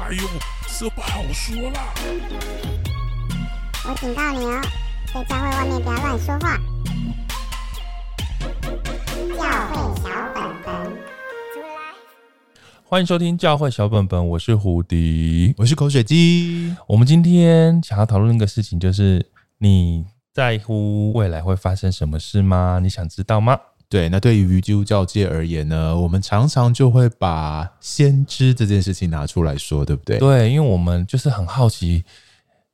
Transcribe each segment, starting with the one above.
哎呦，这不好说啦！我警告你哦，在教会外面不要乱说话。教会小本本，出来！欢迎收听教会小本本，我是胡迪，我是口水鸡。我们今天想要讨论一个事情，就是你在乎未来会发生什么事吗？你想知道吗？对，那对于基督教界而言呢，我们常常就会把先知这件事情拿出来说，对不对？对，因为我们就是很好奇，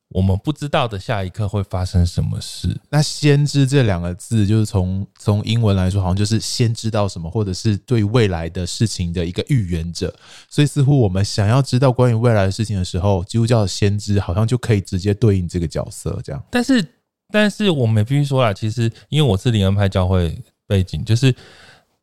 我们不知道的下一刻会发生什么事。那先知这两个字，就是从从英文来说，好像就是先知道什么，或者是对未来的事情的一个预言者。所以，似乎我们想要知道关于未来的事情的时候，基督教的先知好像就可以直接对应这个角色，这样。但是，但是我们必须说啦，其实因为我是灵恩派教会。背景就是，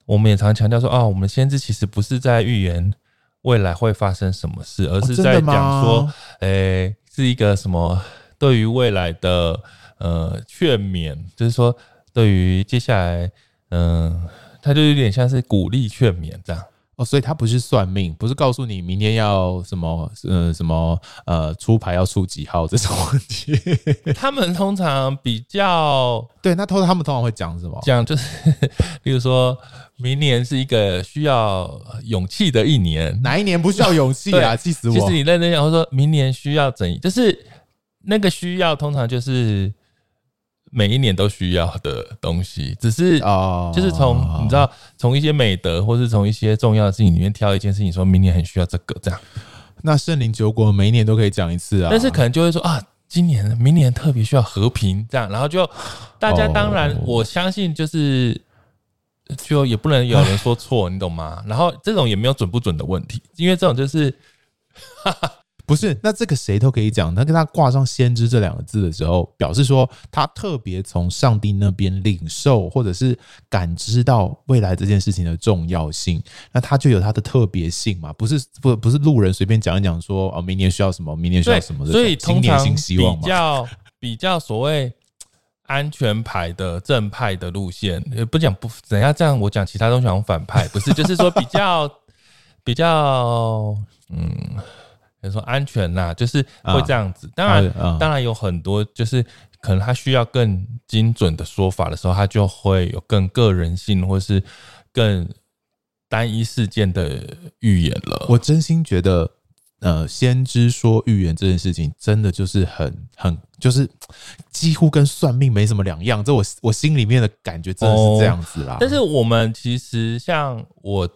我们也常强调说，啊，我们先知其实不是在预言未来会发生什么事，而是在讲说，诶，是一个什么对于未来的呃劝勉，就是说对于接下来，嗯，它就有点像是鼓励劝勉这样。哦，所以他不是算命，不是告诉你明天要什么，呃，什么，呃，出牌要出几号这种问题。他们通常比较对，那通他们通常会讲什么？讲就是，例如说明年是一个需要勇气的一年，哪一年不需要勇气啊？气死我！其实你认真讲，或者说明年需要怎，就是那个需要，通常就是。每一年都需要的东西，只是啊，就是从你知道，从一些美德，或是从一些重要的事情里面挑一件事情，说明年很需要这个这样。那圣灵酒果每一年都可以讲一次啊，但是可能就会说啊，今年、明年特别需要和平这样，然后就大家当然我相信就是就也不能有人说错，你懂吗？然后这种也没有准不准的问题，因为这种就是。哈哈。不是，那这个谁都可以讲。那跟他挂上“先知”这两个字的时候，表示说他特别从上帝那边领受，或者是感知到未来这件事情的重要性。那他就有他的特别性嘛？不是不不是路人随便讲一讲说哦，明年需要什么，明年需要什么的。所以通常比较比较所谓安全牌的正派的路线，也不讲不等下这样，我讲其他东西讲反派，不是就是说比较 比较嗯。比如说安全呐，就是会这样子。当然，当然有很多，就是可能他需要更精准的说法的时候，他就会有更个人性或是更单一事件的预言了。我真心觉得，呃，先知说预言这件事情，真的就是很很，就是几乎跟算命没什么两样。这我我心里面的感觉真的是这样子啦。但是我们其实像我。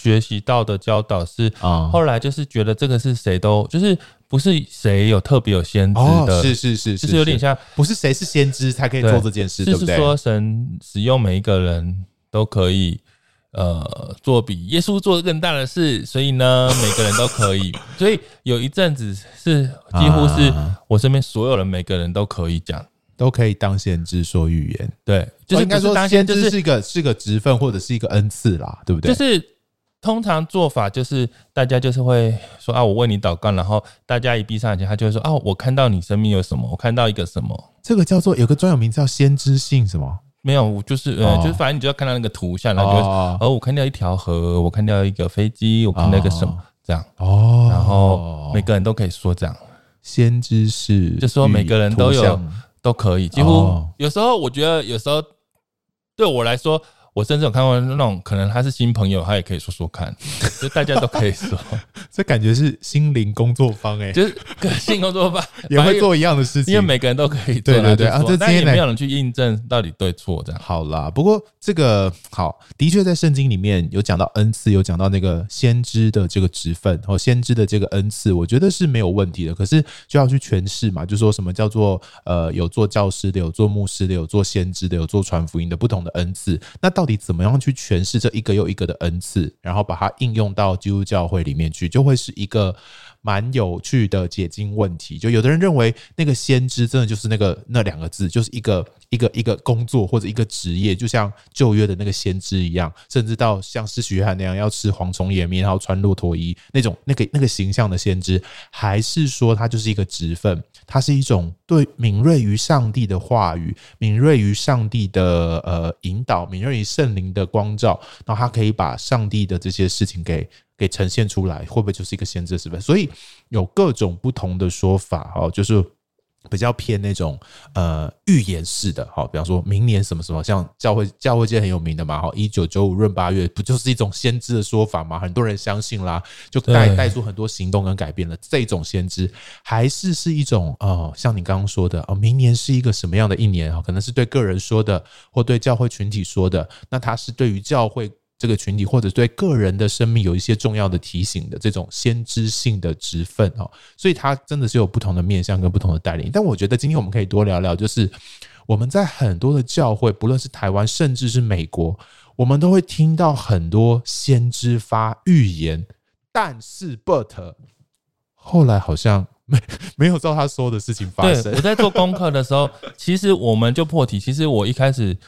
学习到的教导是，后来就是觉得这个是谁都就是不是谁有特别有先知的，是是是，就是有点像不是谁是先知才可以做这件事，对不对？就是说神使用每一个人都可以，呃，做比耶稣做的更大的事，所以呢，每个人都可以。所以有一阵子是几乎是我身边所有人每个人都可以讲，都可以当先知说预言。对，就是应该说当先知是一个是一个职分或者是一个恩赐啦，对不对？就是。通常做法就是，大家就是会说啊，我为你祷告，然后大家一闭上眼睛，他就会说啊，我看到你生命有什么，我看到一个什么，这个叫做有个专有名字叫先知性什么？没有，就是呃，就是反正你就要看到那个图像，然后就哦，我看到一条河，我看到一个飞机，我看到一个什么这样。哦，然后每个人都可以说这样，先知是，就说每个人都有都可以，几乎有时候我觉得有时候对我来说。我甚至有看过那种，可能他是新朋友，他也可以说说看，就大家都可以说，这感觉是心灵工作坊哎，就是个性工作坊也会做一样的事情，因为每个人都可以做，对对对啊，这今天没有人去印证到底对错这样。好啦，不过这个好，的确在圣经里面有讲到恩赐，有讲到那个先知的这个职分和先知的这个恩赐，我觉得是没有问题的。可是就要去诠释嘛，就说什么叫做呃有做教师的，有做牧师的，有做先知的，有做传福音的不同的恩赐，那到你怎么样去诠释这一个又一个的恩赐，然后把它应用到基督教会里面去，就会是一个蛮有趣的解经问题。就有的人认为那个先知真的就是那个那两个字，就是一个一个一个工作或者一个职业，就像旧约的那个先知一样，甚至到像施洗约翰那样要吃蝗虫野蜜，然后穿骆驼衣那种那个那个形象的先知，还是说他就是一个职分？它是一种对敏锐于上帝的话语，敏锐于上帝的呃引导，敏锐于圣灵的光照，然后他可以把上帝的这些事情给给呈现出来，会不会就是一个先知的时分？所以有各种不同的说法哦，就是。比较偏那种呃预言式的，好，比方说明年什么什么，像教会教会界很有名的嘛，哈，一九九五闰八月，不就是一种先知的说法吗？很多人相信啦，就带带出很多行动跟改变了。这种先知还是是一种哦，像你刚刚说的哦，明年是一个什么样的一年啊？可能是对个人说的，或对教会群体说的。那他是对于教会。这个群体或者对个人的生命有一些重要的提醒的这种先知性的职分哦，所以它真的是有不同的面向跟不同的带领。但我觉得今天我们可以多聊聊，就是我们在很多的教会，不论是台湾甚至是美国，我们都会听到很多先知发预言，但是 but 后来好像 没没有照他说的事情发生。我在做功课的时候，其实我们就破题。其实我一开始。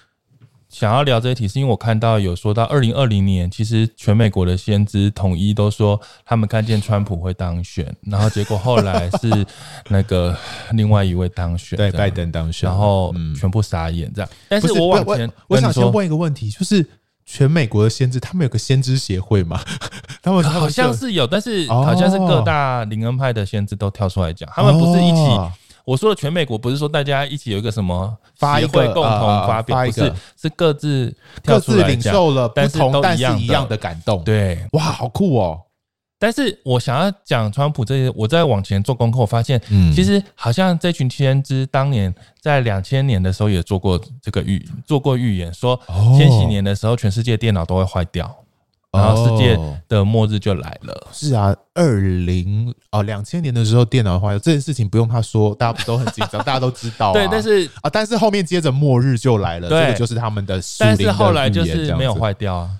想要聊这一题，是因为我看到有说到二零二零年，其实全美国的先知统一都说他们看见川普会当选，然后结果后来是那个另外一位当选，对，拜登当选，然后全部傻眼这样。但是我往前，我想先问一个问题，就是全美国的先知，他们有个先知协会吗？他们好像是有，但是好像是各大灵恩派的先知都跳出来讲，他们不是一起。我说的全美国不是说大家一起有一个什么发一会共同发表，不是是各自各自领受了不同但是一样的感动。对，哇，好酷哦！但是我想要讲川普这些，我在往前做功课，我发现，嗯，其实好像这群天知当年在两千年的时候也做过这个预做过预言，说千禧年的时候全世界电脑都会坏掉。然后世界的末日就来了。是啊，二零哦两千年的时候电脑坏了，这件事情不用他说，大家不都很紧张，大家都知道。对，但是啊，但是后面接着末日就来了，这个就是他们的。但是后来就是没有坏掉啊。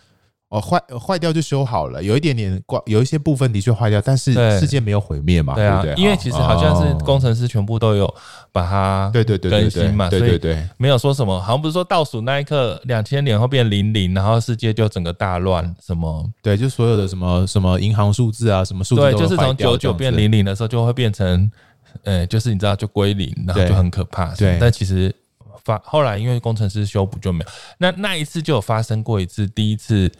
哦，坏坏掉就修好了，有一点点挂，有一些部分的确坏掉，但是世界没有毁灭嘛，对啊，对，因为其实好像是工程师全部都有把它对对对更新嘛，对对对，没有说什么，好像不是说倒数那一刻两千年后变零零，然后世界就整个大乱什么，对，就所有的什么什么银行数字啊，什么数字对，就是从九九变零零的时候就会变成，呃，就是你知道就归零，然后就很可怕，对，但其实发后来因为工程师修补就没有，那那一次就有发生过一次，第一次。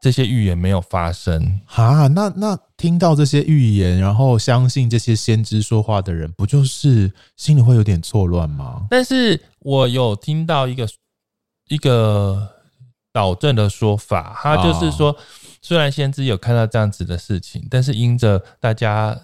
这些预言没有发生啊？那那听到这些预言，然后相信这些先知说话的人，不就是心里会有点错乱吗？但是我有听到一个一个导正的说法，他就是说，虽然先知有看到这样子的事情，但是因着大家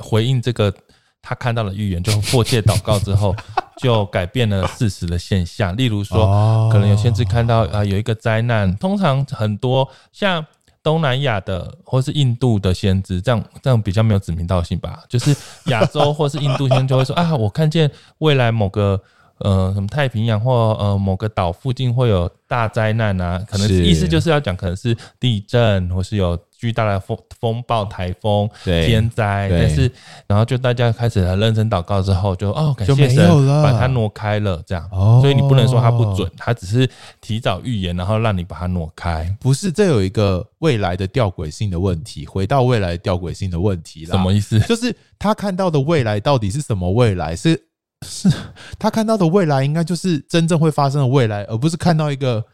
回应这个他看到了预言，就迫切祷告之后。就改变了事实的现象，例如说，可能有先知看到啊有一个灾难，通常很多像东南亚的或是印度的先知，这样这样比较没有指名道姓吧，就是亚洲或是印度先知就会说 啊，我看见未来某个呃什么太平洋或呃某个岛附近会有大灾难啊，可能意思就是要讲可能是地震或是有。巨大的风风暴、台风、天灾，但是然后就大家开始很认真祷告之后就，就哦感谢神把它挪开了，这样，哦、所以你不能说它不准，它只是提早预言，然后让你把它挪开。不是，这有一个未来的吊诡性的问题，回到未来吊诡性的问题了。什么意思？就是他看到的未来到底是什么未来？是 是，他看到的未来应该就是真正会发生的未来，而不是看到一个。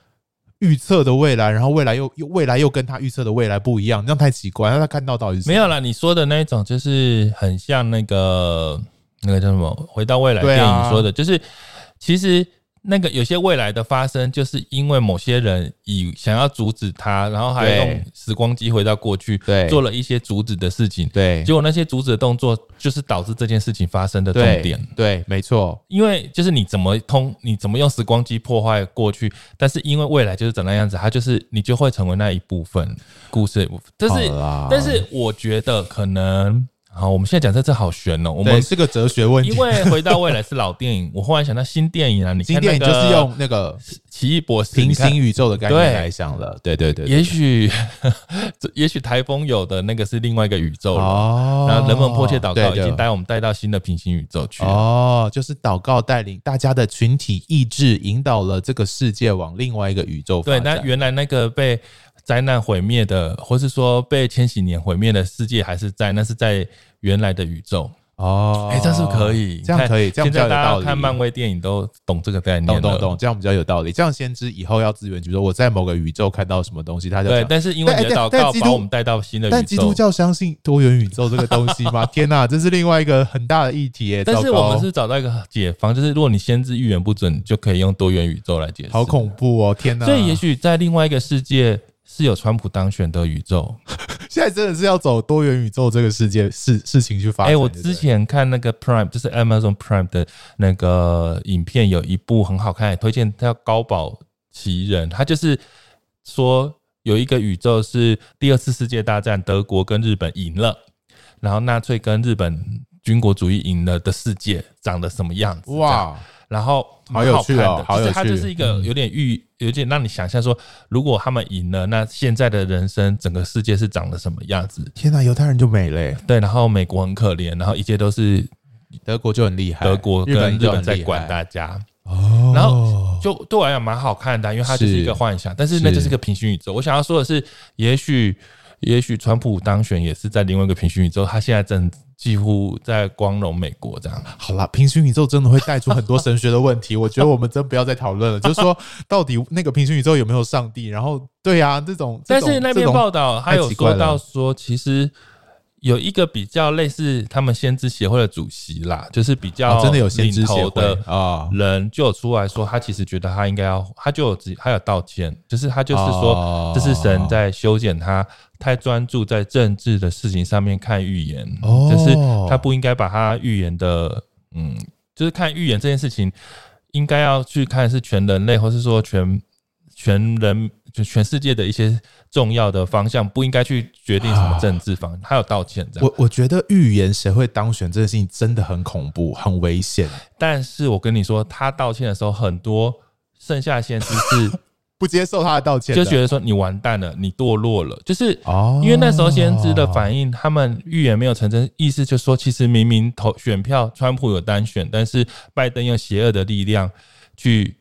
预测的未来，然后未来又又未来又跟他预测的未来不一样，这样太奇怪。让他看到到底是没有啦，你说的那一种就是很像那个那个叫什么？回到未来电影说的，就是其实。那个有些未来的发生，就是因为某些人以想要阻止他，然后还用时光机回到过去，对，做了一些阻止的事情，对，结果那些阻止的动作就是导致这件事情发生的重点，对，对，没错，因为就是你怎么通，你怎么用时光机破坏过去，但是因为未来就是长那样子，它就是你就会成为那一部分故事的部分，但是但是我觉得可能。好，我们现在讲这这好悬哦、喔。我们是个哲学问题，因为回到未来是老电影，我忽然想到新电影啊。你看、那个、新电影就是用那个奇异博士平行宇宙的概念来想了。对对对，对，也许 也许台风有的那个是另外一个宇宙哦。然后人们迫切祷告，已经带我们带到新的平行宇宙去哦。就是祷告带领大家的群体意志，引导了这个世界往另外一个宇宙。对，那原来那个被。灾难毁灭的，或是说被千禧年毁灭的世界还是在，那是在原来的宇宙哦，哎，这是可以？这样可以，这样比较有道理。现在大家看漫威电影都懂这个概念，懂懂懂，这样比较有道理。这样先知以后要资源，比如说我在某个宇宙看到什么东西，他就对。但是因为你的祷告把我们带到新的宇宙，但基督教相信多元宇宙这个东西吗？天哪，这是另外一个很大的议题耶。但是我们是找到一个解方，就是如果你先知预言不准，就可以用多元宇宙来解释。好恐怖哦，天哪！所以也许在另外一个世界。是有川普当选的宇宙，现在真的是要走多元宇宙这个世界事事情去发展。哎，我之前看那个 Prime，就是 Amazon Prime 的那个影片，有一部很好看，推荐叫《高堡奇人》。他就是说有一个宇宙是第二次世界大战，德国跟日本赢了，然后纳粹跟日本军国主义赢了的世界长得什么样子？哇！然后好有趣哦，好有趣，它就是一个有点预，有点让你想象说，如果他们赢了，那现在的人生，整个世界是长得什么样子？天哪，犹太人就没了。对，然后美国很可怜，然后一切都是德国就很厉害，德国跟日本在管大家。哦，然后就对我来讲蛮好看的，因为它就是一个幻想，但是那就是一个平行宇宙。我想要说的是，也许。也许川普当选也是在另外一个平行宇宙，他现在正几乎在光荣美国这样。好了，平行宇宙真的会带出很多神学的问题，我觉得我们真不要再讨论了。就是说，到底那个平行宇宙有没有上帝？然后，对呀、啊，这种，但是那篇报道还有说到说，其实。有一个比较类似他们先知协会的主席啦，就是比较真的有先知协会的啊人就有出来说，他其实觉得他应该要，他就有他有道歉，就是他就是说，这是神在修剪他，太专注在政治的事情上面看预言，就是他不应该把他预言的，嗯，就是看预言这件事情，应该要去看是全人类，或是说全全人。就全世界的一些重要的方向，不应该去决定什么政治方向。他有道歉这样。我我觉得预言谁会当选这件事情真的很恐怖，很危险。但是我跟你说，他道歉的时候，很多剩下先知是 不接受他的道歉，就觉得说你完蛋了，你堕落了。就是哦，因为那时候先知的反应，他们预言没有成真，意思就是说，其实明明投选票，川普有单选，但是拜登用邪恶的力量去。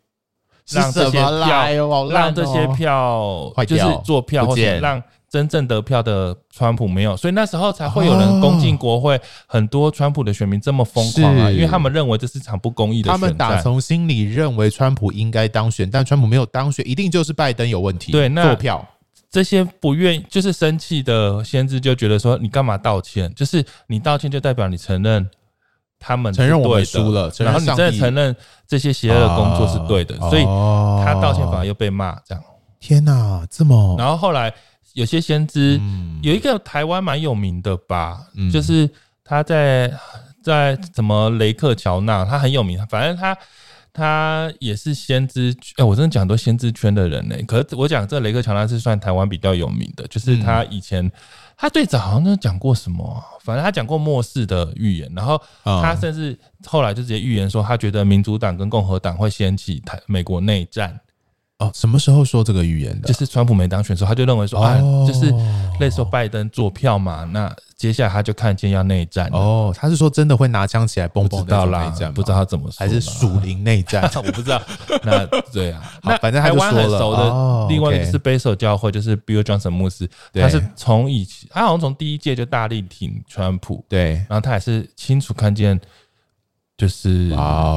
让这些票，让这些票就是做票，或者让真正得票的川普没有，所以那时候才会有人攻进国会。很多川普的选民这么疯狂啊，因为他们认为这是场不公义的。他们打从心里认为川普应该当选，但川普没有当选，一定就是拜登有问题。对，那做票这些不愿意就是生气的先知就觉得说，你干嘛道歉？就是你道歉就代表你承认。他们承认我们输了，然后你真的承认这些邪恶的工作是对的，所以他道歉反而又被骂，这样。天哪，这么……然后后来有些先知，有一个台湾蛮有名的吧，就是他在在什么雷克乔纳，他很有名，反正他他也是先知。哎，我真的讲很多先知圈的人呢。可是我讲这雷克乔纳是算台湾比较有名的，就是他以前。他最早好像都讲过什么、啊，反正他讲过末世的预言，然后他甚至后来就直接预言说，他觉得民主党跟共和党会掀起台美国内战。哦，什么时候说这个预言的？就是川普没当选的时候，他就认为说，啊，就是那时候拜登做票嘛，那接下来他就看见要内战。哦，他是说真的会拿枪起来蹦蹦到内战，不知道他怎么说，还是属灵内战？我不知道。那对啊，那反正台湾很熟的，另外一个是贝索教会，就是 Bill Johnson 牧师，他是从以前，他好像从第一届就大力挺川普，对，然后他也是清楚看见。就是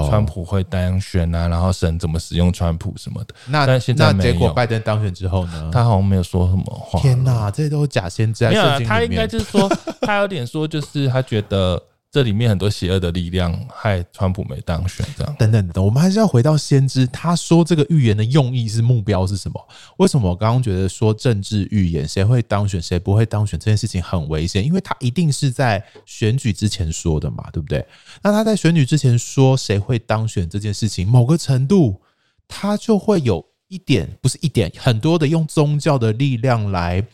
川普会当选啊，然后神怎么使用川普什么的。那但现在那结果拜登当选之后呢？他好像没有说什么话。天哪，这些都是假先知。没有啊，他应该就是说，他有点说，就是他觉得。这里面很多邪恶的力量害川普没当选，这样等等等等，我们还是要回到先知，他说这个预言的用意是目标是什么？为什么我刚刚觉得说政治预言谁会当选谁不会当选这件事情很危险？因为他一定是在选举之前说的嘛，对不对？那他在选举之前说谁会当选这件事情，某个程度他就会有一点，不是一点，很多的用宗教的力量来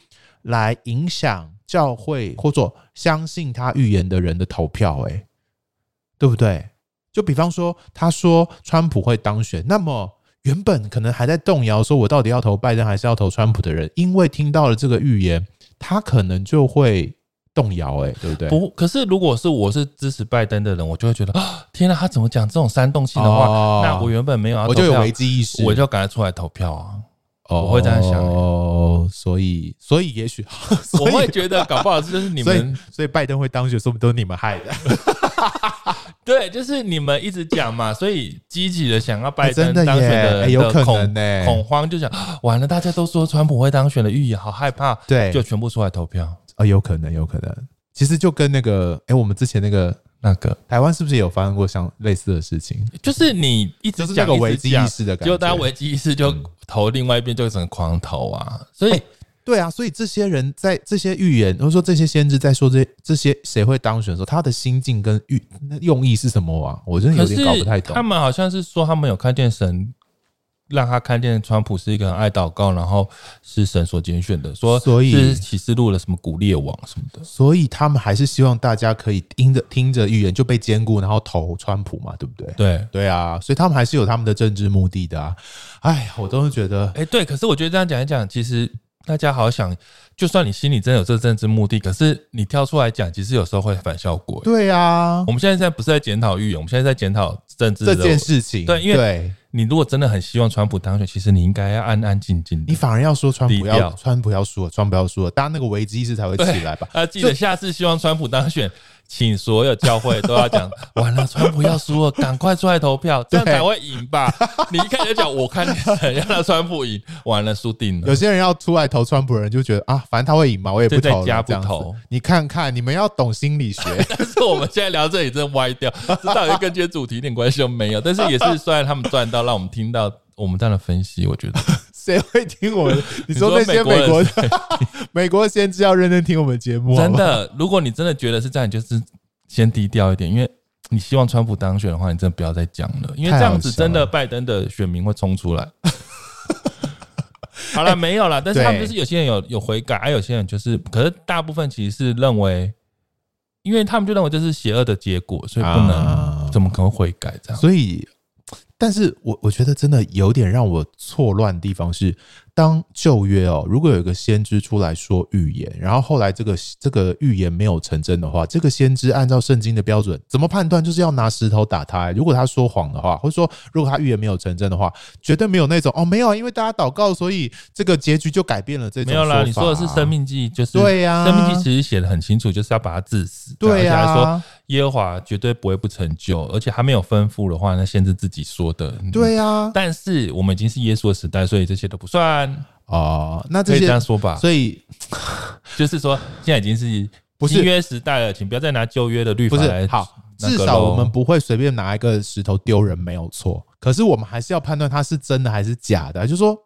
来影响。教会或者相信他预言的人的投票，诶，对不对？就比方说，他说川普会当选，那么原本可能还在动摇，说我到底要投拜登还是要投川普的人，因为听到了这个预言，他可能就会动摇，哎，对不对？不，可是如果是我是支持拜登的人，我就会觉得啊，天哪，他怎么讲这种煽动性的话？哦，那我原本没有我就有危机意识，我就赶快出来投票啊。我会这样想哦，所以所以也许 我会觉得搞不好这就是你们，所以，所以拜登会当选，说不定都是你们害的。对，就是你们一直讲嘛，所以积极的想要拜登当选的欸、有可能呢、欸，恐慌就想 完了，大家都说川普会当选的预言，好害怕，对，就全部出来投票啊、哦，有可能，有可能。其实就跟那个，哎、欸，我们之前那个那个台湾是不是也有发生过像类似的事情？就是你一直讲个危机意识的感觉，就大家危机意识就投另外一边，就整个狂投啊，所以。欸对啊，所以这些人在这些预言，或者说这些先知在说这些这些谁会当选的时候，他的心境跟预用意是什么啊？我真的有点搞不太懂。他们好像是说，他们有看见神让他看见川普是一个很爱祷告，然后是神所拣选的，说所以是启示录了什么古列王什么的。所以他们还是希望大家可以听着听着预言就被兼顾，然后投川普嘛，对不对？对对啊，所以他们还是有他们的政治目的的啊。哎，我都是觉得，哎，对，可是我觉得这样讲一讲，其实。大家好想，就算你心里真的有这政治目的，可是你跳出来讲，其实有时候会反效果。对啊，我们现在现在不是在检讨预言，我们现在在检讨政治这件事情。对，因为你如果真的很希望川普当选，其实你应该要安安静静。你反而要说川普要川普要输了，川普要输了，大家那个危机意识才会起来吧？呃，记得下次希望川普当选。请所有教会都要讲，完了，川普要输了，赶快出来投票，这样才会赢吧？你一开始讲，我看谁让他川普赢，完了输定了。有些人要出来投川普的人就觉得啊，反正他会赢嘛，我也不投了，加不投。你看看，你们要懂心理学。但是我们现在聊这里真的歪掉，这到底跟今天主题一点关系都没有。但是也是虽然他们赚到，让我们听到我们这样的分析，我觉得。谁会听我们？你说那些美国的 美国先知要认真听我们节目。真的，如果你真的觉得是这样，你就是先低调一点，因为你希望川普当选的话，你真的不要再讲了，因为这样子真的拜登的选民会冲出来。好了，没有了，但是他们就是有些人有有悔改，还有些人就是，可是大部分其实是认为，因为他们就认为这是邪恶的结果，所以不能，怎么可能悔改这样？所以。但是我我觉得真的有点让我错乱的地方是，当旧约哦，如果有一个先知出来说预言，然后后来这个这个预言没有成真的话，这个先知按照圣经的标准怎么判断？就是要拿石头打他。如果他说谎的话，或者说如果他预言没有成真的话，绝对没有那种哦，没有，因为大家祷告，所以这个结局就改变了。这种没有啦，你说的是生命记，就是对呀，生命记其实写的很清楚，就是要把他治死。对呀，说耶和华绝对不会不成就，而且还没有吩咐的话，那先知自己说的。对呀，但是我们已经是耶稣的时代，所以这些都不算。哦，那这些可以这样说吧。所以 就是说，现在已经是新约时代了，请不要再拿旧约的律法来。好，至少我们不会随便拿一个石头丢人，没有错。可是我们还是要判断它是真的还是假的。就是说，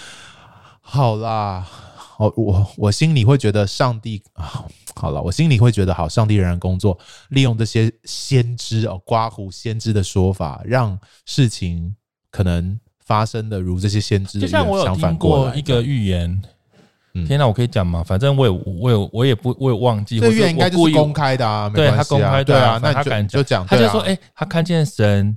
好啦，我我我心里会觉得上帝啊，好了，我心里会觉得好，上帝仍然工作，利用这些先知哦，刮胡先知的说法，让事情可能。发生的如这些先知，就像我有听过一个预言，天哪，我可以讲吗？反正我也我有我也不我也忘记。这预言应该就是公开的啊，对他公开对啊，那他敢就讲，他就说，哎，他看见神，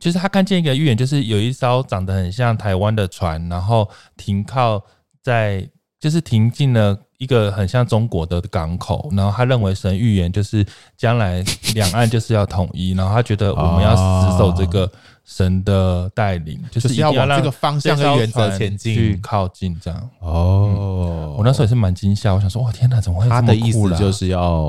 就是他看见一个预言，就是有一艘长得很像台湾的船，然后停靠在，就是停进了一个很像中国的港口，然后他认为神预言就是将来两岸就是要统一，然后他觉得我们要死守这个。神的带领就是要往这个方向和原则前进，去靠近这样。哦，我那时候也是蛮惊吓，我想说，哇，天哪，怎么会？他的意思就是要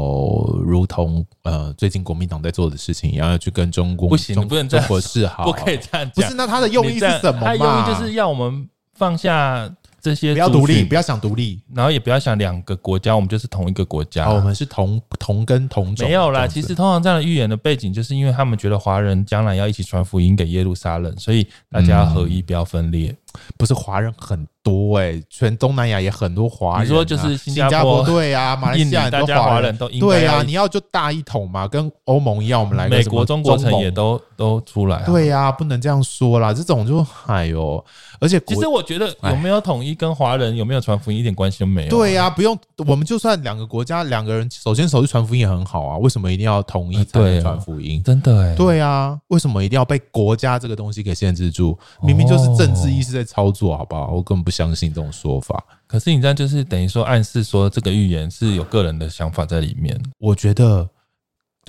如同呃，最近国民党在做的事情一样，要去跟中国不行，不能中国示好，不可以这样讲。不是，那他的用意是什么？他用意就是要我们放下。这些不要独立，不要想独立，然后也不要想两个国家，我们就是同一个国家。哦，我们是同同根同种。没有啦，其实通常这样的预言的背景，就是因为他们觉得华人将来要一起传福音给耶路撒冷，所以大家要合一，不要分裂。不是华人很多哎、欸，全东南亚也很多华人、啊。你说就是新加坡，对啊，马来西亚很多华人，都对啊，你要就大一统嘛，跟欧盟一样，我们来美国、中国城也都都出来。对呀、啊，不能这样说啦，这种就哎呦，而且其实我觉得有没有统一跟华人有没有传福音一点关系都没有、啊。对呀、啊，不用，我们就算两个国家两个人手牵手去传福音也很好啊，为什么一定要统一才能传福音？真的哎，对啊，为什么一定要被国家这个东西给限制住？明明就是政治意识在操作，好不好？我根本不相信这种说法。可是你这样就是等于说暗示说这个预言是有个人的想法在里面。我觉得，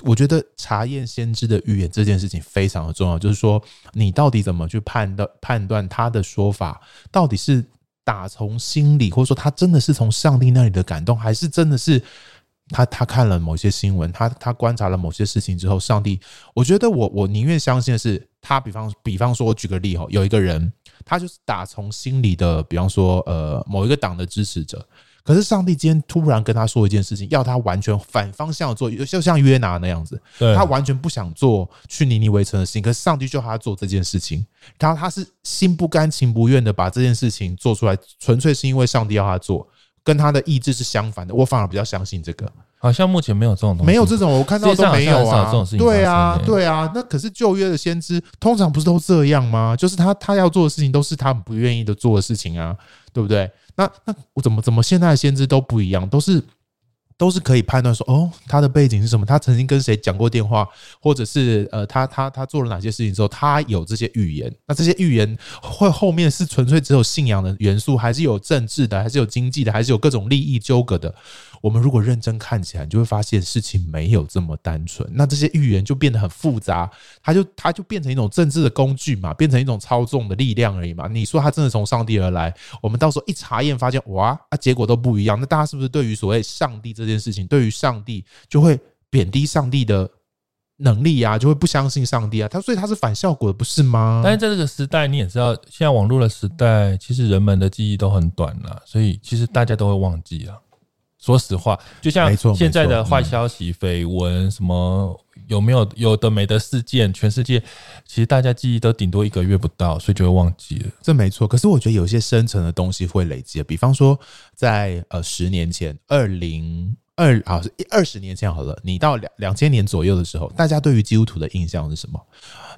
我觉得查验先知的预言这件事情非常的重要。就是说，你到底怎么去判断判断他的说法到底是打从心里，或者说他真的是从上帝那里的感动，还是真的是他他看了某些新闻，他他观察了某些事情之后，上帝，我觉得我我宁愿相信的是他，比方比方说，我举个例哈，有一个人，他就是打从心里的，比方说呃某一个党的支持者，可是上帝今天突然跟他说一件事情，要他完全反方向做，就像约拿那样子，他完全不想做去尼尼微城的事情，可是上帝就他做这件事情，然后他是心不甘情不愿的把这件事情做出来，纯粹是因为上帝要他做。跟他的意志是相反的，我反而比较相信这个。好像目前没有这种东西，没有这种，我看到都没有啊。对啊，欸、对啊。那可是旧约的先知，通常不是都这样吗？就是他他要做的事情，都是他们不愿意的做的事情啊，对不对？那那我怎么怎么现在的先知都不一样，都是。都是可以判断说，哦，他的背景是什么？他曾经跟谁讲过电话，或者是呃，他他他做了哪些事情之后，他有这些预言。那这些预言会后面是纯粹只有信仰的元素，还是有政治的，还是有经济的，还是有各种利益纠葛的？我们如果认真看起来，你就会发现事情没有这么单纯。那这些预言就变得很复杂，它就它就变成一种政治的工具嘛，变成一种操纵的力量而已嘛。你说它真的从上帝而来，我们到时候一查验发现，哇啊，结果都不一样。那大家是不是对于所谓上帝这件事情，对于上帝就会贬低上帝的能力啊，就会不相信上帝啊？他所以他是反效果的，不是吗？但是在这个时代，你也知道，现在网络的时代，其实人们的记忆都很短了，所以其实大家都会忘记了。说实话，就像现在的坏消息、绯闻，什么有没有有的没的事件，全世界其实大家记忆都顶多一个月不到，所以就会忘记了。这没错。可是我觉得有些深层的东西会累积，比方说在呃十年前，二零二啊二十年前好了，你到两两千年左右的时候，大家对于基督徒的印象是什么？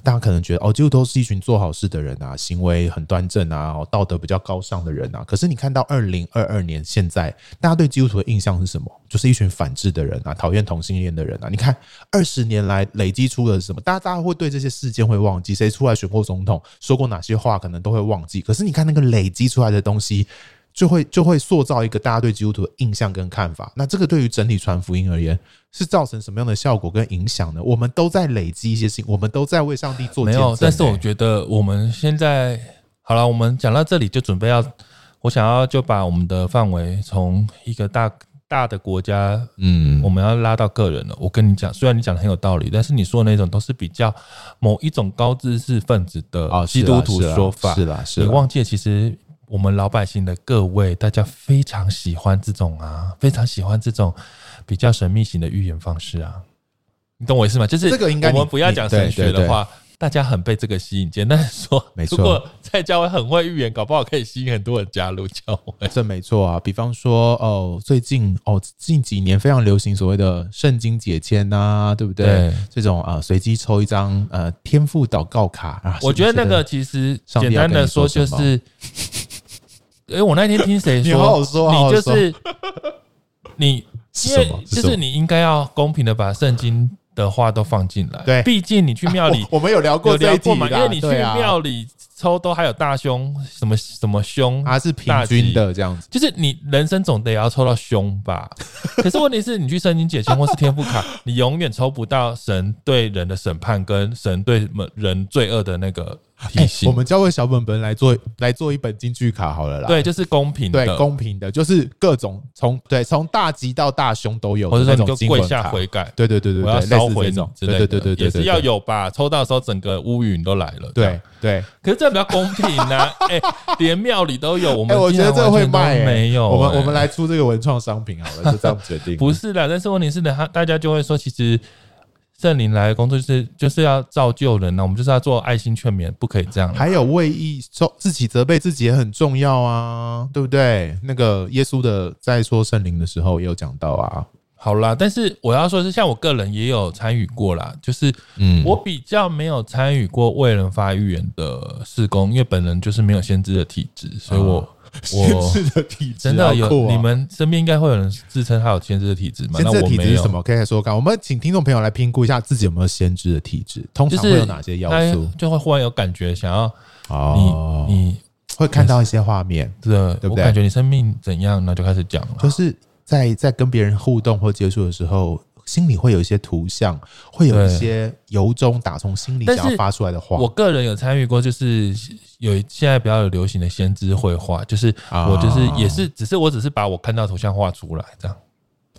大家可能觉得哦，基督徒是一群做好事的人啊，行为很端正啊，道德比较高尚的人啊。可是你看到二零二二年现在，大家对基督徒的印象是什么？就是一群反智的人啊，讨厌同性恋的人啊。你看二十年来累积出了什么？大家大家会对这些事件会忘记，谁出来选过总统，说过哪些话，可能都会忘记。可是你看那个累积出来的东西。就会就会塑造一个大家对基督徒的印象跟看法。那这个对于整体传福音而言，是造成什么样的效果跟影响呢？我们都在累积一些事情，我们都在为上帝做。没有，但是我觉得我们现在好了，我们讲到这里就准备要，我想要就把我们的范围从一个大大的国家，嗯，我们要拉到个人了。我跟你讲，虽然你讲的很有道理，但是你说的那种都是比较某一种高知识分子的基督徒说法，是啦，是啦，你忘记了其实。我们老百姓的各位，大家非常喜欢这种啊，非常喜欢这种比较神秘型的预言方式啊，你懂我意思吗？就是这个应该我们不要讲神学的话，大家很被这个吸引。简单说，没错，如果在教会很会预言，搞不好可以吸引很多人加入教会。这没错啊。比方说，哦，最近哦，近几年非常流行所谓的圣经解签呐，对不对？对这种啊，随机抽一张呃天赋祷告卡啊。我觉得那个其实简单的说就是。哎，我那天听谁 说？你好好说，你就是 你，因为就是你应该要公平的把圣经的话都放进来。对，毕竟你去庙里，我们有聊过这一题嘛？因为你去庙里抽都还有大凶，什么什么凶，它是平均的这样子。就是你人生总得要抽到凶吧？可是问题是你去圣经解签或是天赋卡，你永远抽不到神对人的审判跟神对人罪恶的那个。欸、我们教会小本本来做来做一本京剧卡好了啦。对，就是公平的，对，公平的，就是各种从对从大吉到大凶都有，或者说你就跪下悔改，对对对对，我要烧毁这种，对对对对对，也是要有吧？抽到的时候整个乌云都来了，对对。可是这比较公平啊，哎，连庙里都有，我们我觉得这会卖，没有，我们我们来出这个文创商品好了，就这样决定。不是的，但是问题是呢，他大家就会说，其实。圣灵来的工作就是就是要造就人呢，我们就是要做爱心劝勉，不可以这样。还有为义受自己责备自己也很重要啊，对不对？那个耶稣的在说圣灵的时候也有讲到啊。好啦，但是我要说的是，像我个人也有参与过啦，就是嗯，我比较没有参与过为人发预言的事工，因为本人就是没有先知的体质，所以我。先知的体质真的有，你们身边应该会有人自称他有先知的体质吗？先知的体质是什么？可以说看。我们请听众朋友来评估一下自己有没有先知的体质，通常会有哪些要素？就会忽然有感觉，想要你你会看到一些画面，对对不对？感觉你生命怎样，那就开始讲了。就是在在跟别人互动或接触的时候。心里会有一些图像，会有一些由衷打从心里想要发出来的话。我个人有参与过，就是有现在比较有流行的先知绘画，就是我就是也是，只是我只是把我看到图像画出来这样。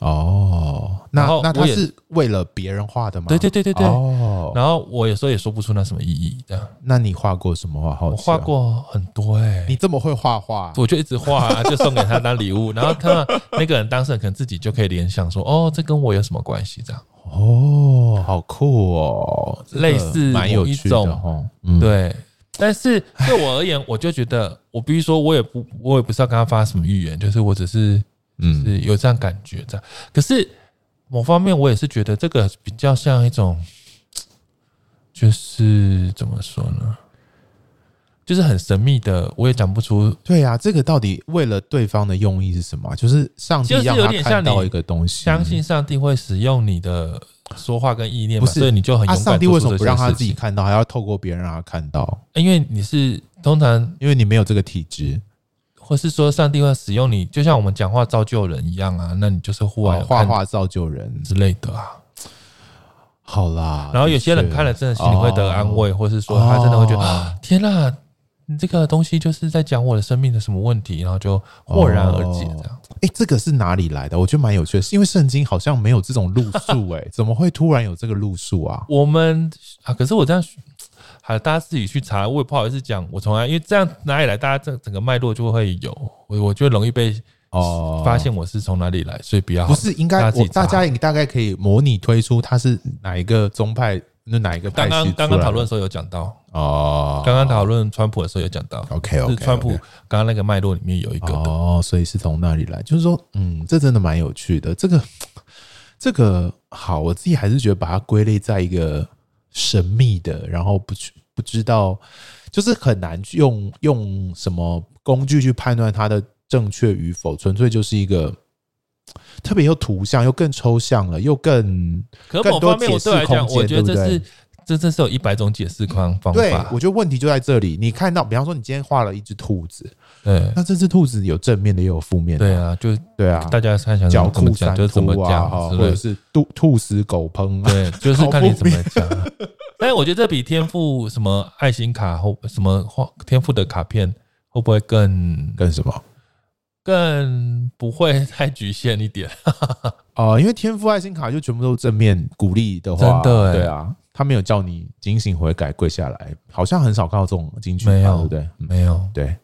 哦，那那他是为了别人画的吗？对对对对对。哦，然后我有时候也说不出那什么意义，这样。那你画过什么画？好我画过很多哎、你这么会画画，我就一直画、啊，就送给他当礼物。然后他那个人当事人可能自己就可以联想说，哦，这跟我有什么关系？这样。哦，好酷哦，类似蛮有趣的某一种哦。嗯，对，但是对我而言，我就觉得，我必须说，我也不，我也不是要跟他发什么预言，就是我只是，嗯是有这样感觉这样。可是某方面，我也是觉得这个比较像一种，就是怎么说呢？就是很神秘的，我也讲不出。对呀、啊，这个到底为了对方的用意是什么啊？就是上帝就是让他看到一个东西，相信上帝会使用你的说话跟意念嘛，不是所以你就很啊，勇敢。上帝为什么不让他自己？看到，还要透过别人让他看到？因为你是通常，因为你没有这个体质，或是说上帝会使用你，就像我们讲话造就人一样啊。那你就是户外画画造就人之类的啊。好啦，然后有些人看了真的心里会得安慰，哦或是说他真的会觉得、天哪，你这个东西就是在讲我的生命的什么问题，然后就豁然而解这样。哎、这个是哪里来的？我觉得蛮有趣的，是因为圣经好像没有这种路数，哎，怎么会突然有这个路数啊？我们啊，可是我这样，好，大家自己去查，我也不好意思讲，我从来因为这样哪里来，大家这整个脉络就会有，我我觉得容易被哦。发现我是从哪里来，所以比较好不是应该我大家也大概可以模拟推出他是哪一个宗派，那哪一个派刚系刚刚刚讨论的时候有讲到，哦，刚刚讨论川普的时候有讲到 OK OK，是川普刚刚那个脉络里面有一个哦，所以是从那里来，就是说，嗯，这真的蛮有趣的。这个这个好，我自己还是觉得把它归类在一个神秘的，然后不去不知道，就是很难去用用什么工具去判断它的正确与否，纯粹就是一个特别又图像又更抽象了，又更可某方面我对我来讲，我觉得这是对不对这这是有一百种解释方方对法，。我觉得问题就在这里。你看到，比方说你今天画了一只兔子，对那这只兔子有正面的，也有负面的，对啊，就对啊，大家看想狡怎么讲，就是怎么讲啊，或者是兔兔死狗烹啊，对，就是看你怎么讲啊。但是我觉得这比天赋什么爱心卡或什么画天赋的卡片会不会更更什么？更不会太局限一点？哦，因为天赋爱心卡就全部都正面鼓励的话，真的欸对啊，他没有叫你警醒悔改跪下来，好像很少看到这种金句，没有对不对？嗯没有，对，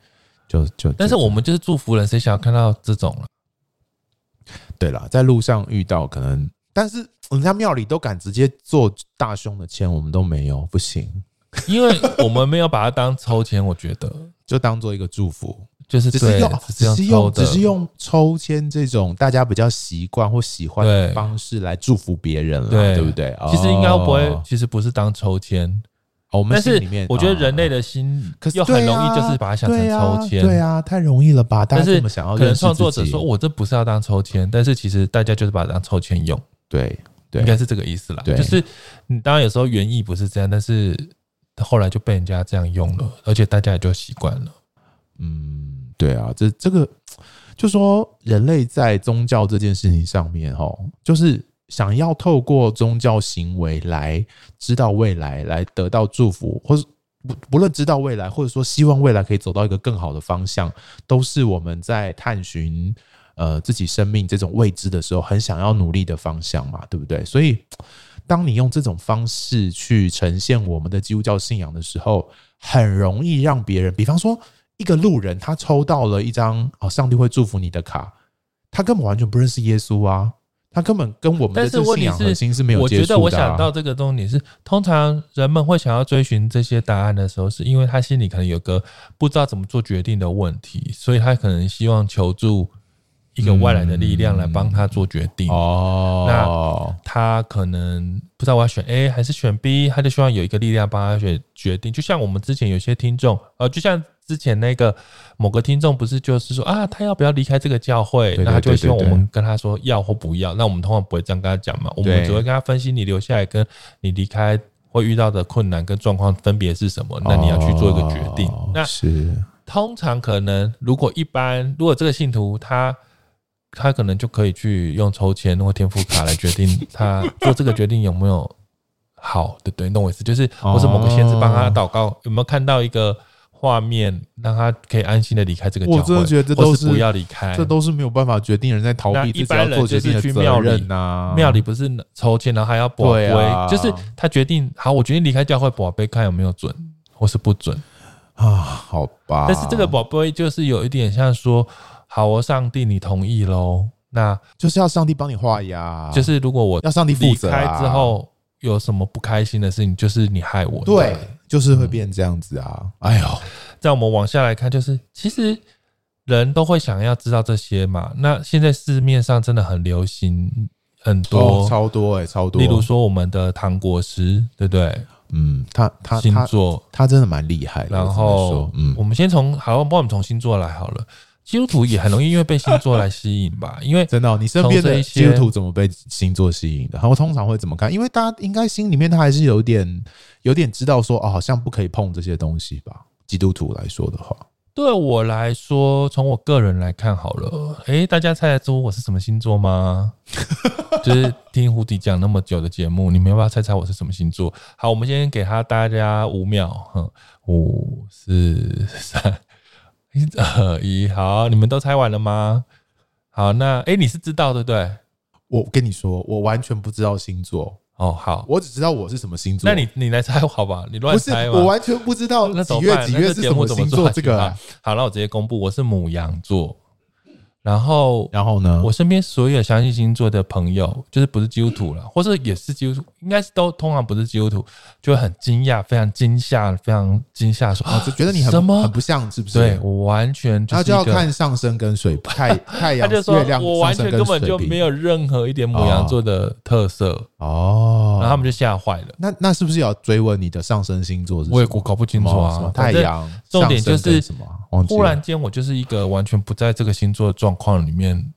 就就，但是我们就是祝福人，谁想要看到这种了？对了，在路上遇到可能，但是人家庙里都敢直接做大胸的签，我们都没有，不行，因为我们没有把它当抽签，我觉得。就当做一个祝福。就是只是用，只是用，只是用抽签这种大家比较习惯或喜欢的方式来祝福别人了，对。对不对？其实应该不会哦，其实不是当抽签，哦我们但是心里面，我觉得人类的的心可是又很容易就是把它想成抽签，对啊，对啊，太容易了吧？大但是家这么想要可能认识创作者自己说我这不是要当抽签，但是其实大家就是把它当抽签用，对对，应该是这个意思啦。对就是你当然有时候原意不是这样，但是后来就被人家这样用了，而且大家也就习惯了。嗯，对啊，这这个就说人类在宗教这件事情上面，哈，就是想要透过宗教行为来知道未来，来得到祝福，或是不不论知道未来，或者说希望未来可以走到一个更好的方向，都是我们在探寻呃自己生命这种未知的时候，很想要努力的方向嘛，对不对？所以，当你用这种方式去呈现我们的基督教信仰的时候，很容易让别人，比方说。一个路人，他抽到了一张哦，上帝会祝福你的卡，他根本完全不认识耶稣啊，他根本跟我们的这个信仰核心是没有接触的、啊。我觉得我想到这个重点是，通常人们会想要追寻这些答案的时候，是因为他心里可能有个不知道怎么做决定的问题，所以他可能希望求助一个外来的力量来帮他做决定。哦，那他可能不知道我要选 A 还是选 B，他就希望有一个力量帮他选决定。就像我们之前有些听众，呃，就像。之前那个某个听众不是就是说啊，他要不要离开这个教会？那他就希望我们跟他说要或不要。那我们通常不会这样跟他讲嘛，我们只会跟他分析你留下来跟你离开会遇到的困难跟状况分别是什么。那你要去做一个决定。那是通常可能如果一般如果这个信徒他他可能就可以去用抽签或天赋卡来决定他做这个决定有没有好，对不对？懂我意思？就是或是某个先知帮他祷告，有没有看到一个？画面，让他可以安心的离开这个教会。我真的觉得这都是不要离开，这都是没有办法决定人在逃避自己要做决定的责任呐、啊。庙里不是抽签，然后还要保杯，啊、就是他决定好，我决定离开教会，保杯看有没有准或是不准啊？好吧。但是这个博杯就是有一点像说，好，我上帝你同意喽，那就是要上帝帮你画押。就是如果我要上帝负责、啊、离开之后。有什么不开心的事情，就是你害我。对，就是会变这样子啊！哎呦，在我们往下来看，就是其实人都会想要知道这些嘛。那现在市面上真的很流行很多，超多哎，超多。例如说我们的糖果师，对不对？嗯，他他星座他真的蛮厉害的。然后，嗯，我们先从好，帮我们从星座来好了。基督徒也很容易因为被星座来吸引吧，因为真的，你身边的基督徒怎么被星座吸引的？然后通常会怎么看？因为大家应该心里面他还是有点有点知道说，哦，好像不可以碰这些东西吧。基督徒来说的话，对我来说，从我个人来看好了，诶，大家猜得出我是什么星座吗？就是听胡迪讲那么久的节目，你们要不要猜猜我是什么星座？好，我们先给他大家五秒，哼，五四三。一二一，好，你们都猜完了吗？好，那哎、欸，你是知道对不对？我跟你说，我完全不知道星座哦。好，我只知道我是什么星座。那你你来猜好吧？你乱猜吗？我完全不知道几月几月是什么星座。这个 好，那我直接公布，我是母羊座。然后，然后呢？我身边所有相信星座的朋友，就是不是基督徒了，或者也是基督徒，应该是都通常不是基督徒，就会很惊讶，非常惊吓，非常惊吓，说啊，就觉得你很什么很不像，是不是？对，我完全就，他就要看上升跟水太太阳，他就说月亮，我完全根本就没有任何一点牡羊座的特色哦，然后他们就吓坏了。那那是不是要追问你的上升星座是什么？我也我搞不清楚啊。太阳，重点就是什么？忽然间，我就是一个完全不在这个星座状况里面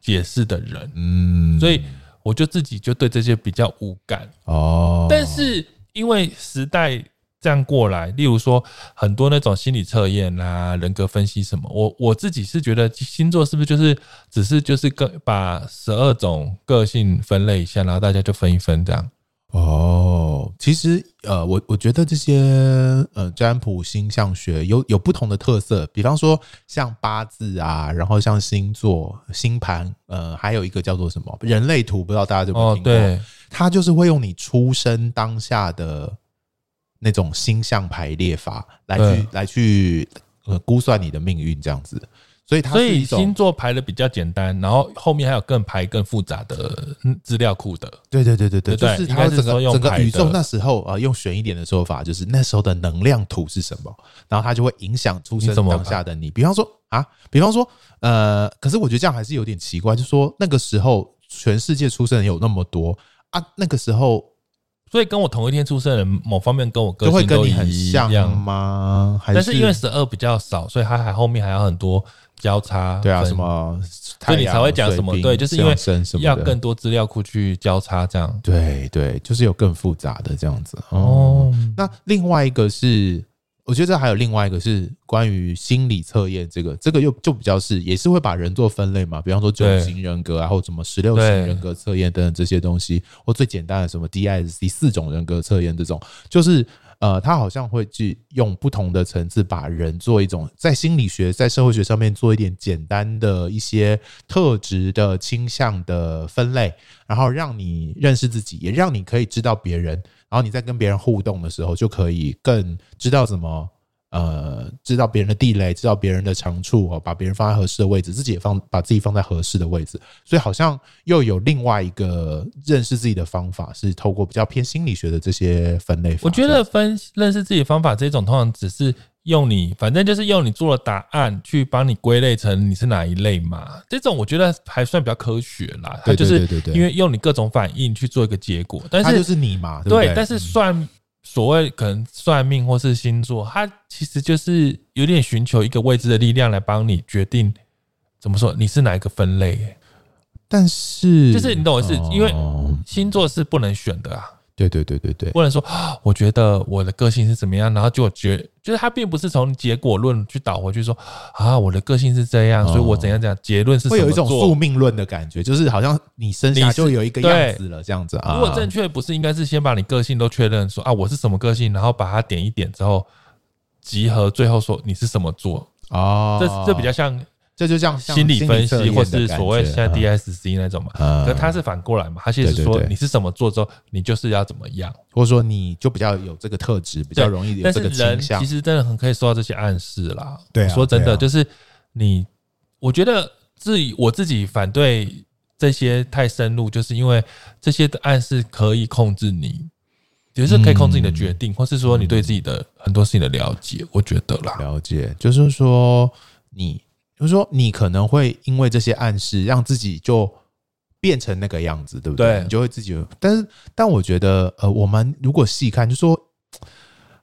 解释的人，嗯，所以我就自己就对这些比较无感哦。但是因为时代这样过来，例如说很多那种心理测验啊、人格分析什么，我我自己是觉得星座是不是就是只是就是个把十二种个性分类一下，然后大家就分一分这样。哦，其实呃，我我觉得这些呃占卜星象学有有不同的特色，比方说像八字啊，然后像星座、星盘，呃，还有一个叫做什么人类图，不知道大家有没有听过？哦，对，它就是会用你出生当下的那种星象排列法来去来去呃估算你的命运这样子。所以，所以星座排的比较简单，然后后面还有更排更复杂的资料库的。对对对对对，就是它整个整个宇宙那时候啊，用悬一点的说法，就是那时候的能量图是什么，然后它就会影响出生当下的你。比方说啊，比方说呃，可是我觉得这样还是有点奇怪，就是说那个时候全世界出生人有那么多啊，那个时候，所以跟我同一天出生的人，某方面跟我个性都会跟你很像吗？但是因为十二比较少，所以他还后面还有很多。交叉对啊，什么？所以你才会讲什么？对，就是因为要更多资料库去交叉这样。对对，就是有更复杂的这样子哦。那另外一个是，我觉得还有另外一个是关于心理测验，这个这个又就比较是也是会把人做分类嘛，比方说九型人格啊，或什么十六型人格测验等等这些东西，或最简单的什么 DISC 四种人格测验这种，就是。呃，他好像会去用不同的层次把人做一种在心理学、在社会学上面做一点简单的一些特质的倾向的分类，然后让你认识自己，也让你可以知道别人，然后你在跟别人互动的时候就可以更知道怎么。呃，知道别人的地雷，知道别人的长处哦，把别人放在合适的位置，自己也放把自己放在合适的位置，所以好像又有另外一个认识自己的方法，是透过比较偏心理学的这些分类法。我觉得分认识自己的方法这种，通常只是用你，反正就是用你做的答案去帮你归类成你是哪一类嘛。这种我觉得还算比较科学啦，它就是因为用你各种反应去做一个结果，但是就是你嘛，对不对？对，但是算。所谓可能算命或是星座，它其实就是有点寻求一个未知的力量来帮你决定怎么说你是哪一个分类。但是就是你懂我意思，因为星座是不能选的啊。对对对对对，不能说我觉得我的个性是怎么样，然后就觉就是他并不是从结果论去导回去说啊，我的个性是这样，所以我怎样怎样，结论是？会有一种宿命论的感觉，就是好像你生下就有一个样子了这样子啊。如果正确不是应该是先把你个性都确认说啊，我是什么个性，然后把它点一点之后，集合，最后说你是什么座哦，这这比较像。这就像心理分析，或是所谓现在 DSC 那种嘛，嗯、可他是反过来嘛，他其实是说你是怎么做之后，你就是要怎么样，或者说你就比较有这个特质，比较容易有这个倾向。但是人其实真的很可以受到这些暗示啦。对、啊，说真的，啊、就是你，我觉得自己我自己反对这些太深入，就是因为这些的暗示可以控制你，也就是可以控制你的决定，嗯、或是说你对自己的很多事情的了解。我觉得啦，了解就是说你。就是说，你可能会因为这些暗示，让自己就变成那个样子，对不对？对，你就会自己。但是，但我觉得，呃，我们如果细看，就说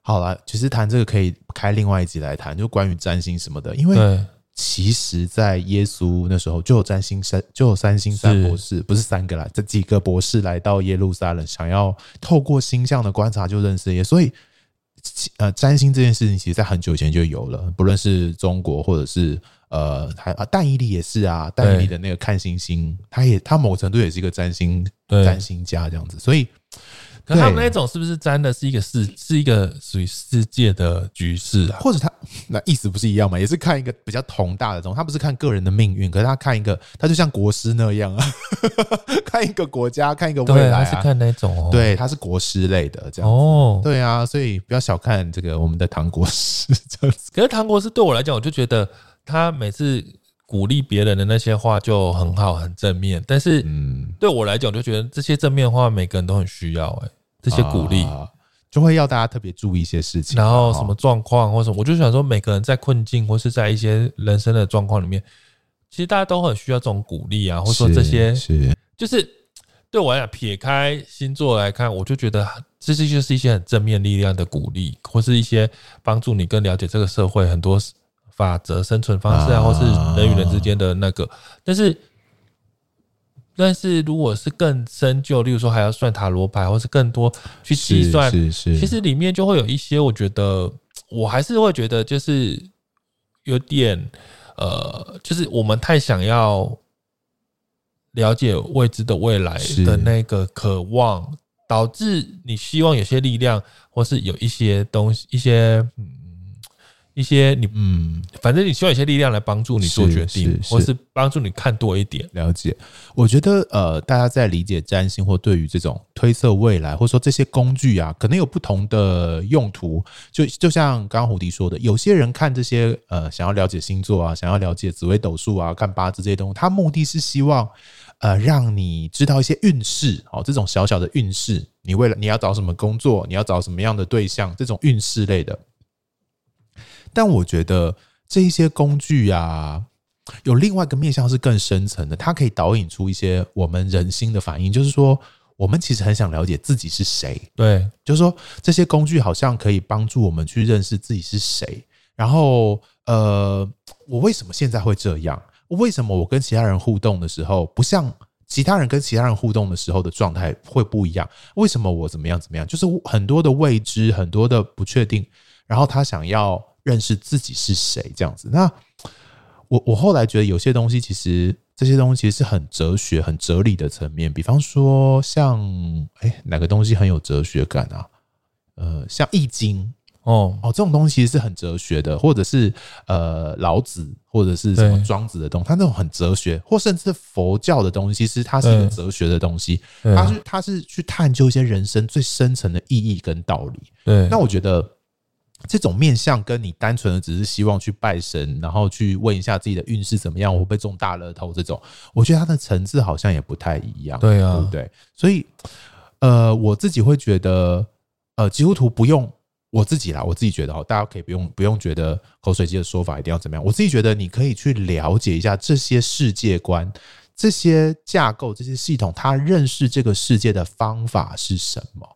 好了，其实谈这个可以开另外一集来谈，就关于占星什么的。因为其实，在耶稣那时候就有占星三，就有三星三博士，不是三个啦，这几个博士来到耶路撒冷，想要透过星象的观察就认识耶稣。所以，呃，占星这件事情，其实在很久以前就有了，不论是中国或者是。呃，还啊，戴伊利也是啊，戴伊利的那个看星星，他也他某程度也是一个占星占星家这样子，所以，可他们那种是不是占的是一个世，是一个属于世界的局势啊？或者他那意思不是一样吗？也是看一个比较宏大的东西，他不是看个人的命运，可是他看一个，他就像国师那样啊，看一个国家，看一个未来啊，是看那种哦，对，他是国师类的这样哦，对啊，所以不要小看这个我们的唐国师这样子。可是唐国师对我来讲，我就觉得。他每次鼓励别人的那些话就很好，很正面。但是，嗯，对我来讲，我就觉得这些正面的话，每个人都很需要。哎，这些鼓励就会要大家特别注意一些事情。然后什么状况或什么，我就想说，每个人在困境或是在一些人生的状况里面，其实大家都很需要这种鼓励啊，或者说这些是，就是对我来讲，撇开星座来看，我就觉得这些就是一些很正面力量的鼓励，或是一些帮助你更了解这个社会很多。法则、生存方式啊，或是人与人之间的那个，但是，但是如果是更深究，例如说还要算塔罗牌，或是更多去计算，是是，其实里面就会有一些，我觉得我还是会觉得就是有点呃，就是我们太想要了解未知的未来的那个渴望，导致你希望有些力量，或是有一些东西，一些嗯。一些你嗯，反正你需要一些力量来帮助你做决定，或是帮助你看多一点。了解，我觉得呃，大家在理解占星或对于这种推测未来，或者说这些工具啊，可能有不同的用途。就就像刚刚胡迪说的，有些人看这些呃，想要了解星座啊，想要了解紫微斗数啊，看八字这些东西，他目的是希望呃，让你知道一些运势哦，这种小小的运势，你为了你要找什么工作，你要找什么样的对象，这种运势类的。但我觉得这一些工具啊，有另外一个面向是更深层的，它可以导引出一些我们人心的反应，就是说，我们其实很想了解自己是谁。对，就是说，这些工具好像可以帮助我们去认识自己是谁。然后，呃，我为什么现在会这样？为什么我跟其他人互动的时候，不像其他人跟其他人互动的时候的状态会不一样？为什么我怎么样怎么样？就是很多的未知，很多的不确定。然后他想要。认识自己是谁这样子，那我我后来觉得有些东西其实这些东西是很哲学、很哲理的层面。比方说像，像哎哪个东西很有哲学感啊？呃，像《易经》哦哦，这种东西是很哲学的，或者是呃老子或者是什么庄子的东西，它那种很哲学，或甚至佛教的东西，其实它是一个哲学的东西，它是它是去探究一些人生最深层的意义跟道理。对，那我觉得。这种面相跟你单纯的只是希望去拜神，然后去问一下自己的运势怎么样，会不会中大乐透这种，我觉得它的层次好像也不太一样。对啊，对不对？所以，呃，我自己会觉得，呃，基督徒不用我自己啦，我自己觉得哈，大家可以不用不用觉得口水鸡的说法一定要怎么样。我自己觉得你可以去了解一下这些世界观、这些架构、这些系统，他认识这个世界的方法是什么。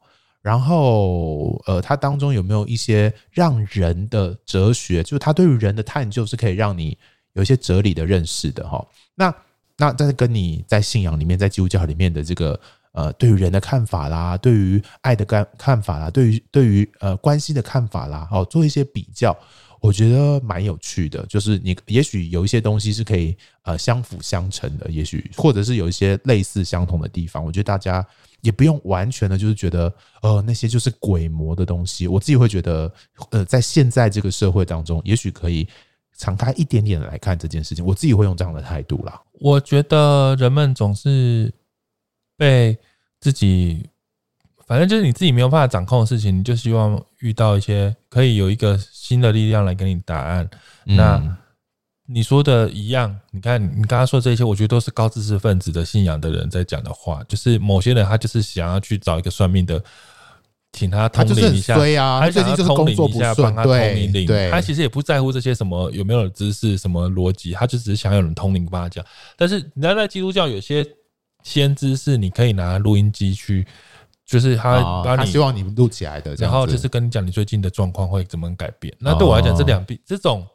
然后，呃，它当中有没有一些让人的哲学，就是它对于人的探究是可以让你有一些哲理的认识的哈？那那但是跟你在信仰里面，在基督教里面的这个呃，对于人的看法啦，对于爱的看看法啦，对于对于呃关系的看法啦，哦，做一些比较，我觉得蛮有趣的。就是你也许有一些东西是可以呃相辅相成的，也许或者是有一些类似相同的地方。我觉得大家也不用完全的，就是觉得呃那些就是鬼魔的东西。我自己会觉得，呃，在现在这个社会当中，也许可以敞开一点点来看这件事情。我自己会用这样的态度啦。我觉得人们总是被自己。反正就是你自己没有办法掌控的事情，你就希望遇到一些可以有一个新的力量来给你答案。嗯、那你说的一样，你看你刚刚说这些，我觉得都是高知识分子的信仰的人在讲的话。就是某些人他就是想要去找一个算命的，请他通灵一下，对啊、他想要通灵一下，帮他通灵灵。他其实也不在乎这些什么有没有知识、什么逻辑，他就只是想要有人通灵帮他讲。但是你知道，在基督教有些先知是你可以拿录音机去。就是他把你，他希望你录起来的，然后就是跟你讲你最近的状况会怎么改变。那对我来讲，这两笔这种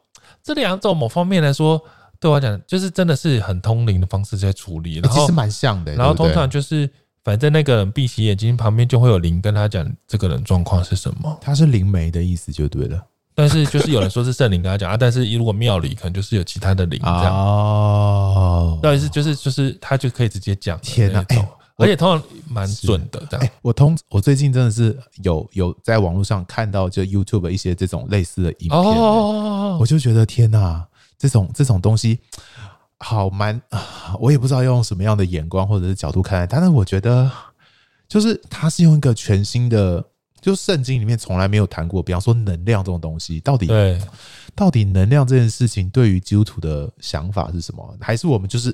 这两种某方面来说，对我来讲就是真的是很通灵的方式在处理。然后其实蛮像的。然后通常就是，反正那个人闭起眼睛，旁边就会有灵跟他讲这个人状况是什么。他是灵媒的意思就对了。但是就是有人说是圣灵跟他讲啊，但是如果庙里可能就是有其他的灵这样。哦，到底是就是就是他就可以直接讲。天哪！而且通常蛮准的，这样。我通我最近真的是有有在网络上看到，就 YouTube 一些这种类似的影片，我就觉得天哪，这种这种东西好蛮，我也不知道要用什么样的眼光或者是角度看待。但是我觉得，就是他是用一个全新的，就圣经里面从来没有谈过，比方说能量这种东西，到底对，到底能量这件事情对于基督徒的想法是什么？还是我们就是？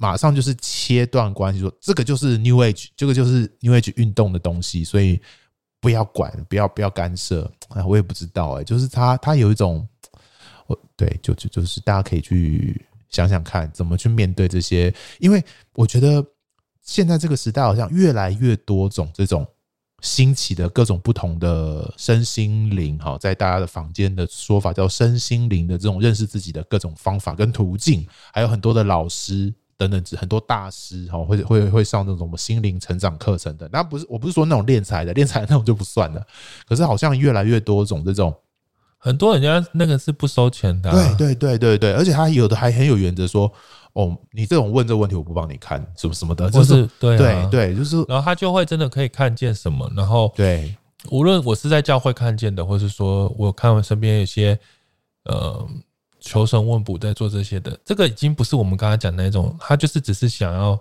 马上就是切断关系，说这个就是 New Age，这个就是 New Age 运动的东西，所以不要管，不要不要干涉。哎我也不知道哎，就是他他有一种，我对，就就就是大家可以去想想看，怎么去面对这些，因为我觉得现在这个时代好像越来越多种这种兴起的各种不同的身心灵哈，在大家的房间的说法叫身心灵的这种认识自己的各种方法跟途径，还有很多的老师。等等，很多大师哈，会会会上那种什么心灵成长课程的。那不是，我不是说那种练财的，练财那种就不算了。可是好像越来越多种这种，很多人家那个是不收钱的。对对对对对，而且他有的还很有原则，说哦，你这种问这个问题，我不帮你看，什么什么的，就是对对对，就是，然后他就会真的可以看见什么，然后对，无论我是在教会看见的，或是说我看我身边有些呃。求神问卜在做这些的，这个已经不是我们刚刚讲的那种，他就是只是想要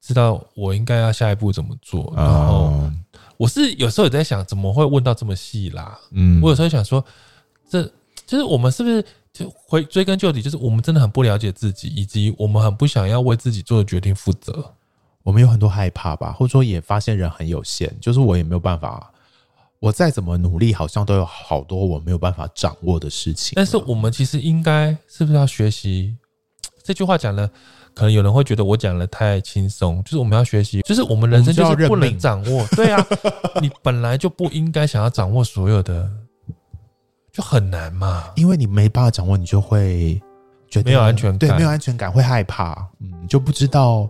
知道我应该要下一步怎么做。然后我是有时候也在想，怎么会问到这么细啦？嗯，我有时候想说，这就是我们是不是就回追根究底，就是我们真的很不了解自己，以及我们很不想要为自己做的决定负责。我们有很多害怕吧，或者说也发现人很有限，就是我也没有办法。我再怎么努力，好像都有好多我没有办法掌握的事情。但是我们其实应该是不是要学习？这句话讲了，可能有人会觉得我讲的太轻松。就是我们要学习，就是我们人生就是不能掌握。对啊，你本来就不应该想要掌握所有的，就很难嘛。因为你没办法掌握，你就会觉得没有安全感，对，没有安全感，会害怕，嗯，就不知道。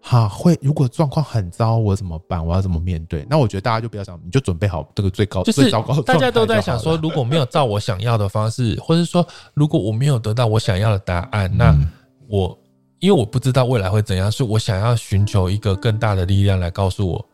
哈，会如果状况很糟，我怎么办？我要怎么面对？那我觉得大家就不要想，你就准备好这个最高、就是、最糟糕。大家都在想说，如果没有照我想要的方式，或者说如果我没有得到我想要的答案，那我因为我不知道未来会怎样，所以我想要寻求一个更大的力量来告诉我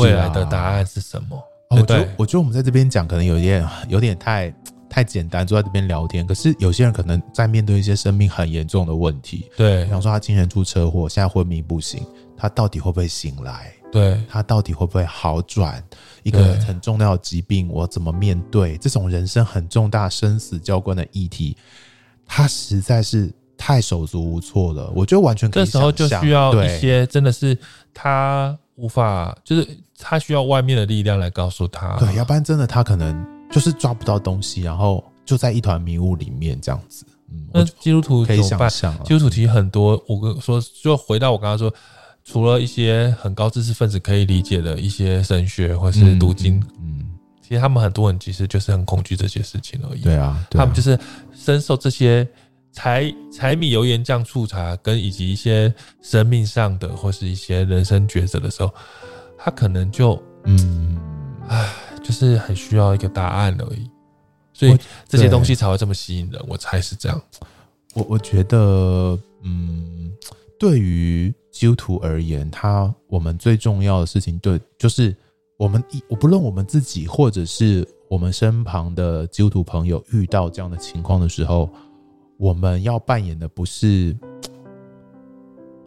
未来的答案是什么。哦，我觉得我觉得我们在这边讲可能有点有点太。太简单，坐在这边聊天。可是有些人可能在面对一些生命很严重的问题，对，比方说他今年出车祸，现在昏迷不醒，他到底会不会醒来？对，他到底会不会好转？一个很重要的疾病，我怎么面对这种人生很重大、生死交关的议题？他实在是太手足无措了。我觉得完全可以。这时候就需要一些真的是他无法，就是他需要外面的力量来告诉他，对，要不然真的他可能。就是抓不到东西，然后就在一团迷雾里面这样子。嗯，那基督徒可以想象，基督徒其实很多。我跟说，就回到我刚刚说，除了一些很高知识分子可以理解的一些神学或是读经，嗯，嗯，其实他们很多人其实就是很恐惧这些事情而已。对啊，对啊，他们就是深受这些柴柴米油盐酱醋茶跟以及一些生命上的或是一些人生抉择的时候，他可能就嗯，唉。就是很需要一个答案而已，所以这些东西才会这么吸引人。我猜是这样。我我觉得，嗯，对于基督徒而言，他我们最重要的事情，对，就是我们一我不论我们自己，或者是我们身旁的基督徒朋友遇到这样的情况的时候，我们要扮演的不是。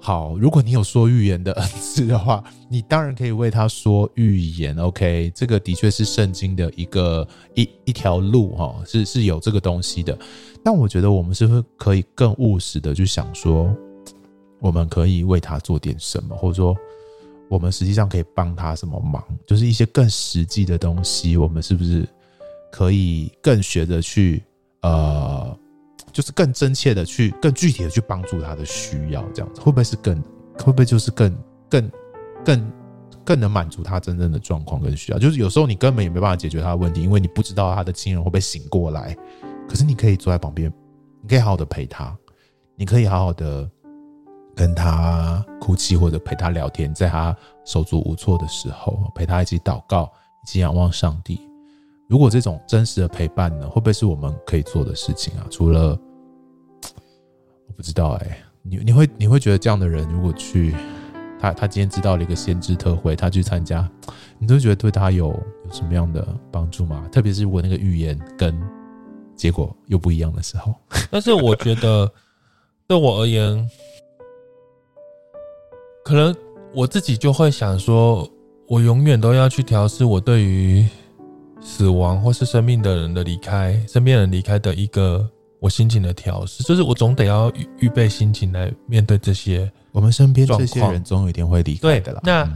好，如果你有说预言的 恩赐的话，你当然可以为他说预言。OK，这个的确是圣经的一个一一条路哈，是是有这个东西的。但我觉得我们是不是可以更务实的去想说，我们可以为他做点什么，或者说我们实际上可以帮他什么忙？就是一些更实际的东西，我们是不是可以更学着去呃？就是更真切的去，更具体的去帮助他的需要，这样子会不会是更，会不会就是更更更更能满足他真正的状况跟需要？就是有时候你根本也没办法解决他的问题，因为你不知道他的亲人会不会醒过来。可是你可以坐在旁边，你可以好好的陪他，你可以好好的跟他哭泣或者陪他聊天，在他手足无措的时候，陪他一起祷告，一起仰望上帝。如果这种真实的陪伴呢，会不会是我们可以做的事情啊？除了不知道哎、你你会你会觉得这样的人如果去他他今天知道了一个先知特会，他去参加，你都觉得对他有有什么样的帮助吗？特别是如果那个预言跟结果又不一样的时候。但是我觉得对我而言，可能我自己就会想说，我永远都要去调试我对于。死亡或是生命的人的离开，身边人离开的一个我心情的调试，就是我总得要预预备心情来面对这些。我们身边这些人总有一天会离开的啦。那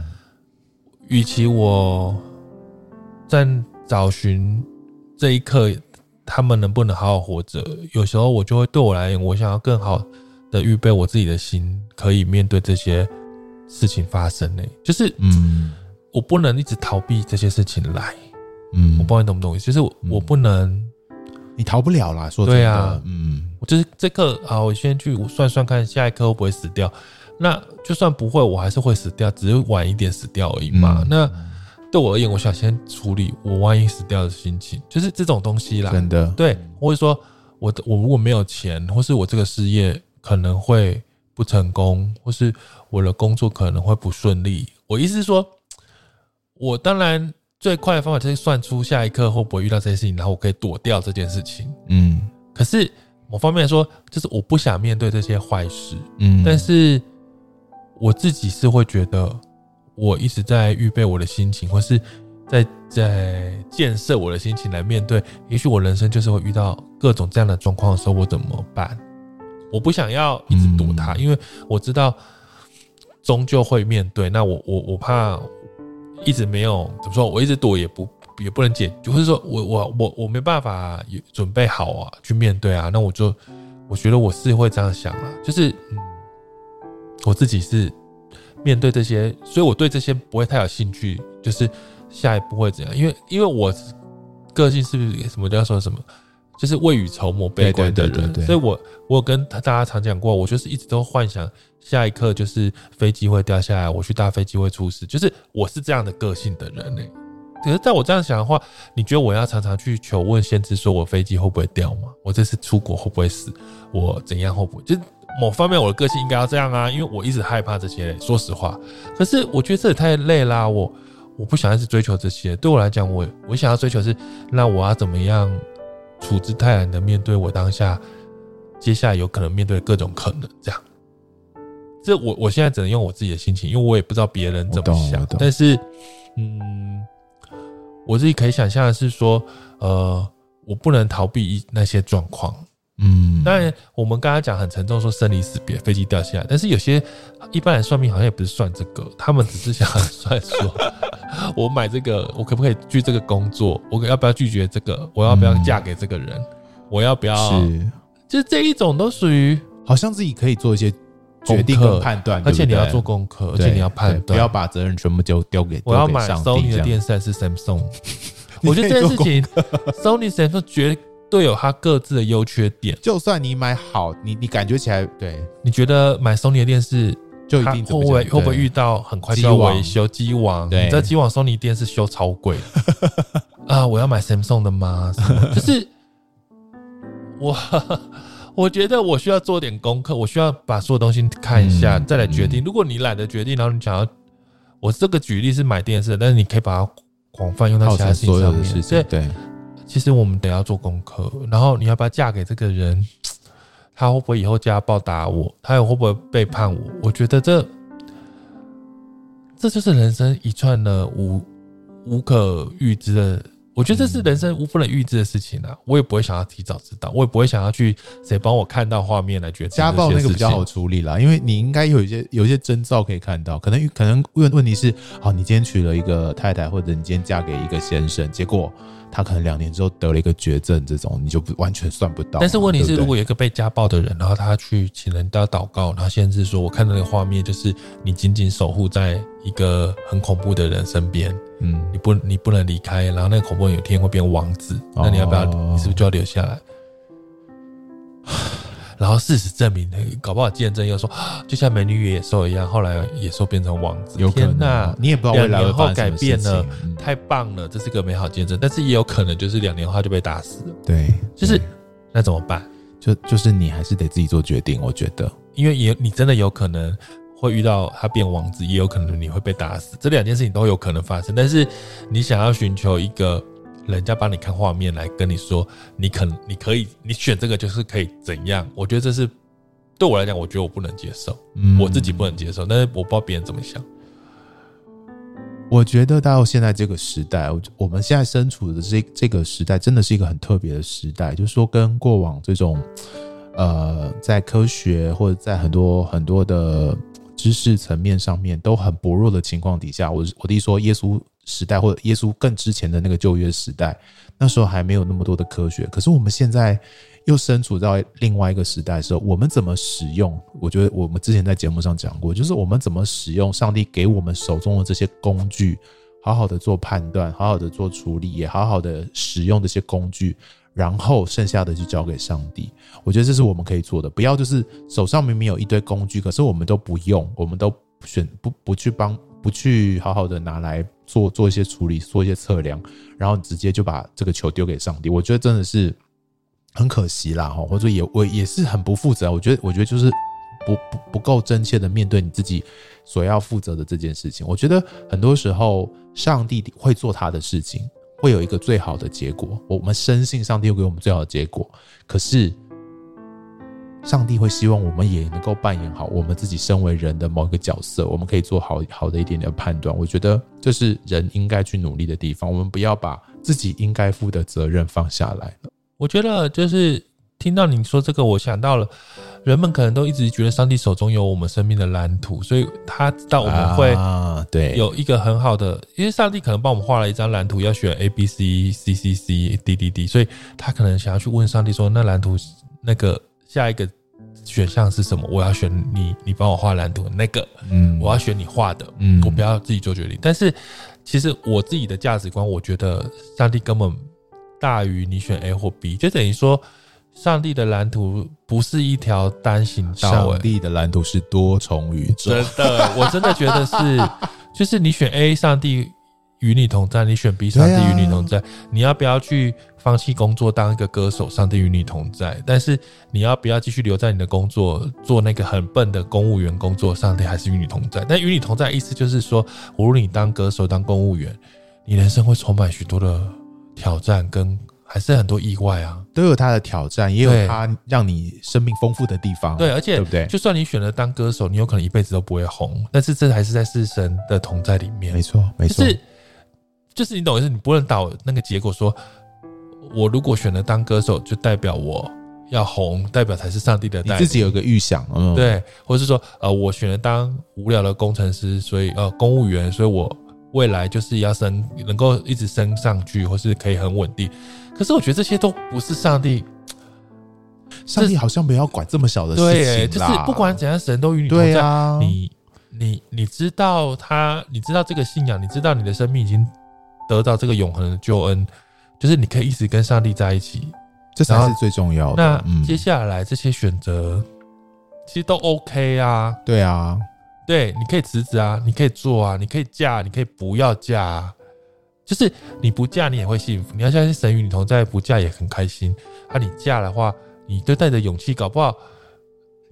与其我在找寻这一刻他们能不能好好活着，有时候我就会对我来言，我想要更好的预备我自己的心，可以面对这些事情发生呢。就是嗯，我不能一直逃避这些事情来。嗯，我不知道你懂不懂就是我，嗯、我不能，你逃不了啦。说真的，对啊，嗯，我就是这刻啊，我先去算算看，下一刻会不会死掉？那就算不会，我还是会死掉，只是晚一点死掉而已嘛。嗯、那对我而言，我想先处理我万一死掉的心情，就是这种东西啦。真的，对，或者说我我如果没有钱，或是我这个事业可能会不成功，或是我的工作可能会不顺利。我意思是说，我当然。最快的方法就是算出下一刻会不会遇到这些事情，然后我可以躲掉这件事情。嗯，可是某方面来说，就是我不想面对这些坏事。嗯，但是我自己是会觉得，我一直在预备我的心情，或是在在建设我的心情来面对。也许我人生就是会遇到各种这样的状况的时候，我怎么办？我不想要一直躲它，因为我知道终究会面对。那我我我怕。一直没有怎么说，我一直躲也不也不能解，就是说我我我我没办法准备好啊去面对啊，那我就我觉得我是会这样想啊，就是嗯，我自己是面对这些，所以我对这些不会太有兴趣，就是下一步会怎样？因为因为我个性是不是什么叫说什么，就是未雨绸缪、悲观对对对，所以我我有跟大家常讲过，我就是一直都幻想。下一刻就是飞机会掉下来，我去搭飞机会出事，就是我是这样的个性的人呢、可是在我这样想的话，你觉得我要常常去求问先知，说我飞机会不会掉吗？我这次出国会不会死？我怎样会不会？就是某方面我的个性应该要这样啊，因为我一直害怕这些、说实话，可是我觉得这也太累啦、我我不想一直追求这些。对我来讲，我我想要追求是，那我要怎么样处之泰然的面对我当下接下来有可能面对各种可能，这样。这我我现在只能用我自己的心情，因为我也不知道别人怎么想。但是，嗯，我自己可以想象的是说，呃，我不能逃避那些状况。嗯，当然，我们刚刚讲很沉重，说生离死别，飞机掉下来。但是有些一般人算命好像也不是算这个，他们只是想算说，我买这个，我可不可以拒这个工作？我要不要拒绝这个？我要不要嫁给这个人？我要不要？是，就这一种都属于好像自己可以做一些。决定和判断，而且你要做功课，而且你要判断，不要把责任全部丢丢给。我要买 Sony 的电视还是 Samsung？我觉得这件事情，Sony、Samsung 绝对有它各自的优缺点。就算你买好，你你感觉起来，对，你觉得买 Sony 的电视就一定会不会会不会遇到很快就要维修机网？对，你知道机网 Sony 电视修超贵 啊！我要买 Samsung 的吗？就是我我觉得我需要做点功课，我需要把所有东西看一下，嗯、再来决定。如果你懒得决定，然后你想要，我这个举例是买电视，但是你可以把它广泛用到其他事情上面。事情对，其实我们得要做功课，然后你要不要嫁给这个人？他会不会以后家暴打我？他又会不会背叛我？我觉得这这就是人生一串的无无可预知的。我觉得这是人生无不能预知的事情啊！我也不会想要提早知道，我也不会想要去谁帮我看到画面来决定。家暴那个比较好处理啦，因为你应该有一些有一些征兆可以看到。可能可能问问题是，好，你今天娶了一个太太，或者你今天嫁给一个先生，结果。他可能两年之后得了一个绝症，这种你就不完全算不到。但是问题是，如果有一个被家暴的人，然后他去请人家祷告，然后先是说：“我看到那个画面，就是你紧紧守护在一个很恐怖的人身边，嗯，你不你不能离开，然后那个恐怖人有一天会变王子，那你要不要？你是不是就要留下来？” 然后事实证明，搞不好见证又说，就像美女与野兽一样，后来野兽变成王子。有可能，你也不知道未来会改变了，嗯、太棒了，这是个美好见证。但是也有可能就是两年后就被打死了。对，就是那怎么办？就就是你还是得自己做决定。我觉得，因为也你真的有可能会遇到他变王子，也有可能你会被打死，这两件事情都有可能发生。但是你想要寻求一个。人家帮你看画面来跟你说，你可你可以你选这个就是可以怎样？我觉得这是对我来讲，我觉得我不能接受，嗯、我自己不能接受，但是我不知道别人怎么想。我觉得到现在这个时代，我我们现在身处的这这个时代，真的是一个很特别的时代，就是说跟过往这种呃，在科学或者在很多很多的知识层面上面都很薄弱的情况底下，我我弟说耶稣。时代或者耶稣更之前的那个旧约时代，那时候还没有那么多的科学。可是我们现在又身处在另外一个时代的时候，我们怎么使用？我觉得我们之前在节目上讲过，就是我们怎么使用上帝给我们手中的这些工具，好好的做判断，好好的做处理，也好好的使用这些工具，然后剩下的就交给上帝。我觉得这是我们可以做的，不要就是手上明明有一堆工具，可是我们都不用，我们都选不不去帮。不去好好的拿来做做一些处理，做一些测量，然后直接就把这个球丢给上帝，我觉得真的是很可惜啦，哈，或者也我也是很不负责。我觉得，我觉得就是不不不够真切的面对你自己所要负责的这件事情。我觉得很多时候，上帝会做他的事情，会有一个最好的结果。我们深信上帝会给我们最好的结果，可是。上帝会希望我们也能够扮演好我们自己身为人的某一个角色，我们可以做好好的一点点判断。我觉得这是人应该去努力的地方。我们不要把自己应该负的责任放下来了。我觉得就是听到你说这个，我想到了，人们可能都一直觉得上帝手中有我们生命的蓝图，所以他知道我们会对有一个很好的，因为上帝可能帮我们画了一张蓝图，要选 A B C C C C D D D，所以他可能想要去问上帝说，那蓝图那个。下一个选项是什么？我要选你，你帮我画蓝图那个，嗯，我要选你画的，嗯，我不要自己做决定。但是其实我自己的价值观，我觉得上帝根本大于你选 A 或 B，就等于说，上帝的蓝图不是一条单行道，上帝的蓝图是多重宇宙。真的，我真的觉得是，就是你选 A，上帝。与你同在，你选 B，上帝与你同在。你要不要去放弃工作当一个歌手？上帝与你同在。但是你要不要继续留在你的工作，做那个很笨的公务员工作？上帝还是与你同在。但与你同在意思就是说，无论你当歌手、当公务员，你人生会充满许多的挑战，跟还是很多意外啊，都有他的挑战，也有他让你生命丰富的地方。对，而且对不对？就算你选了当歌手，你有可能一辈子都不会红，但是这还是在是神的同在里面。没错，没错。就是就是你懂意思，你不能导那个结果说，我如果选了当歌手，就代表我要红，代表才是上帝的代。你自己有个预想，嗯，对，或者是说，呃，我选了当无聊的工程师，所以呃，公务员，所以我未来就是要升，能够一直升上去，或是可以很稳定。可是我觉得这些都不是上帝，上帝好像没有管这么小的事情，对，就是不管怎样，神都与你同在。啊、你你你知道他，你知道这个信仰，你知道你的生命已经。得到这个永恒的救恩，就是你可以一直跟上帝在一起，这才是最重要的。那接下来这些选择其实都 OK 啊，对啊，对，你可以辞职啊，你可以做啊，你可以嫁，你可以不要嫁啊，就是你不嫁你也会幸福，你要相信神与你同在，不嫁也很开心。啊，你嫁的话，你都带着勇气，搞不好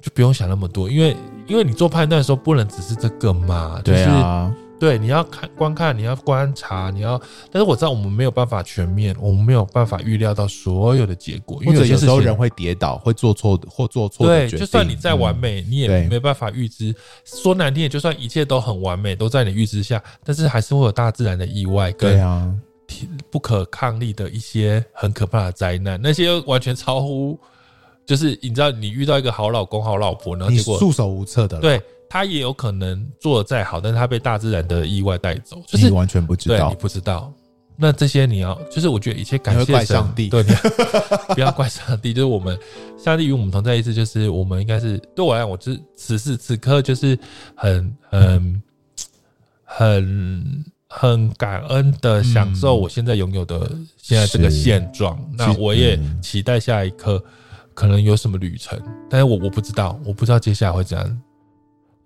就不用想那么多，因为因为你做判断的时候不能只是这个嘛，就是。对啊对，你要看观看，你要观察，你要。但是我知道我们没有办法全面，我们没有办法预料到所有的结果，因为有些时候人会跌倒，会做错或做错。对，就算你再完美，你也没办法预知。说难听点，就算一切都很完美，都在你预知下，但是还是会有大自然的意外跟不可抗力的一些很可怕的灾难，那些完全超乎，就是你知道，你遇到一个好老公、好老婆，然后结果束手无策的，对。他也有可能做的再好，但是他被大自然的意外带走，就是你完全不知道，对，你不知道。那这些你要，就是我觉得一切感谢怪上帝，对，不要怪上帝，就是我们上帝与我们同在意思，就是我们应该是对我来讲，我是此时此刻就是很很很很感恩的享受我现在拥有的现在这个现状。那我也期待下一刻可能有什么旅程，但是我我不知道，我不知道接下来会怎样。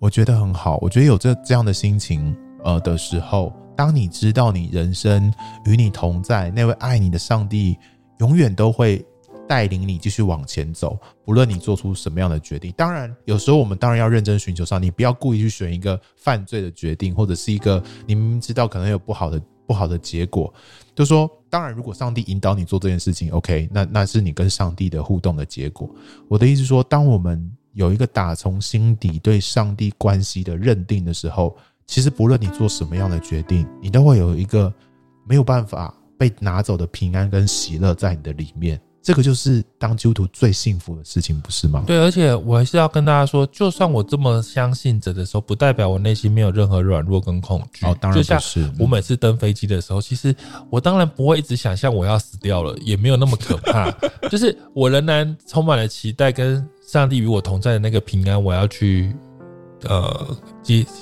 我觉得很好，我觉得有这这样的心情，呃的时候，当你知道你人生与你同在，那位爱你的上帝永远都会带领你继续往前走，不论你做出什么样的决定。当然，有时候我们当然要认真寻求上帝，不要故意去选一个犯罪的决定，或者是一个你明明知道可能有不好的不好的结果。就说，当然，如果上帝引导你做这件事情，OK，那那是你跟上帝的互动的结果。我的意思说，当我们有一个打从心底对上帝关系的认定的时候，其实不论你做什么样的决定，你都会有一个没有办法被拿走的平安跟喜乐在你的里面。这个就是当基督徒最幸福的事情，不是吗？对，而且我还是要跟大家说，就算我这么相信着的时候，不代表我内心没有任何软弱跟恐惧。哦，当然不是。我每次登飞机的时候，其实我当然不会一直想象我要死掉了，也没有那么可怕。就是我仍然充满了期待，跟上帝与我同在的那个平安，我要去呃，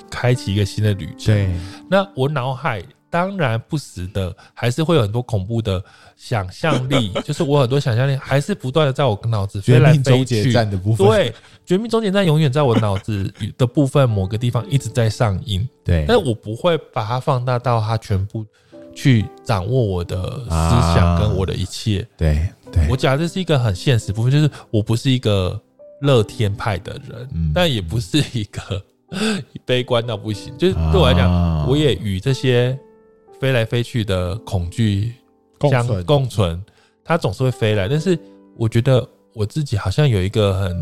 开启一个新的旅程。对，那我脑海。当然不时的，还是会有很多恐怖的想象力，就是我很多想象力还是不断的在我脑子飞来飞去。绝命终结站的部分，对，绝命终结站永远在我脑子的部分某个地方一直在上映。对，但是我不会把它放大到它全部去掌握我的思想跟我的一切。对，对我讲这是一个很现实部分，就是我不是一个乐天派的人，但也不是一个 悲观到不行。就是对我来讲，我也与这些。飞来飞去的恐惧相共存，它总是会飞来。但是我觉得我自己好像有一个很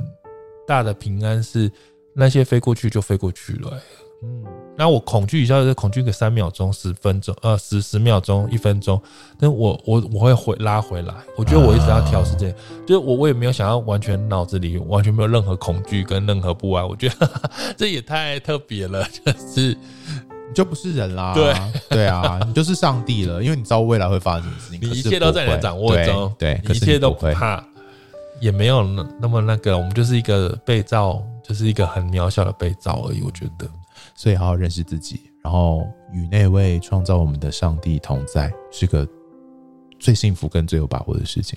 大的平安，是那些飞过去就飞过去了。嗯，那我恐惧一下，就恐惧个三秒钟、十分钟、呃十十秒钟、一分钟，但我我我会回拉回来。我觉得我一直要调试这样，就是我我也没有想要完全脑子里完全没有任何恐惧跟任何不安。我觉得 这也太特别了，就是。你就不是人啦，对对啊，你就是上帝了，因为你知道未来会发生什么事情，你一切都在你的掌握中，对，一切都不怕，也没有那那么那个，我们就是一个被造，就是一个很渺小的被造而已。我觉得，所以好好认识自己，然后与那位创造我们的上帝同在，是个最幸福跟最有把握的事情。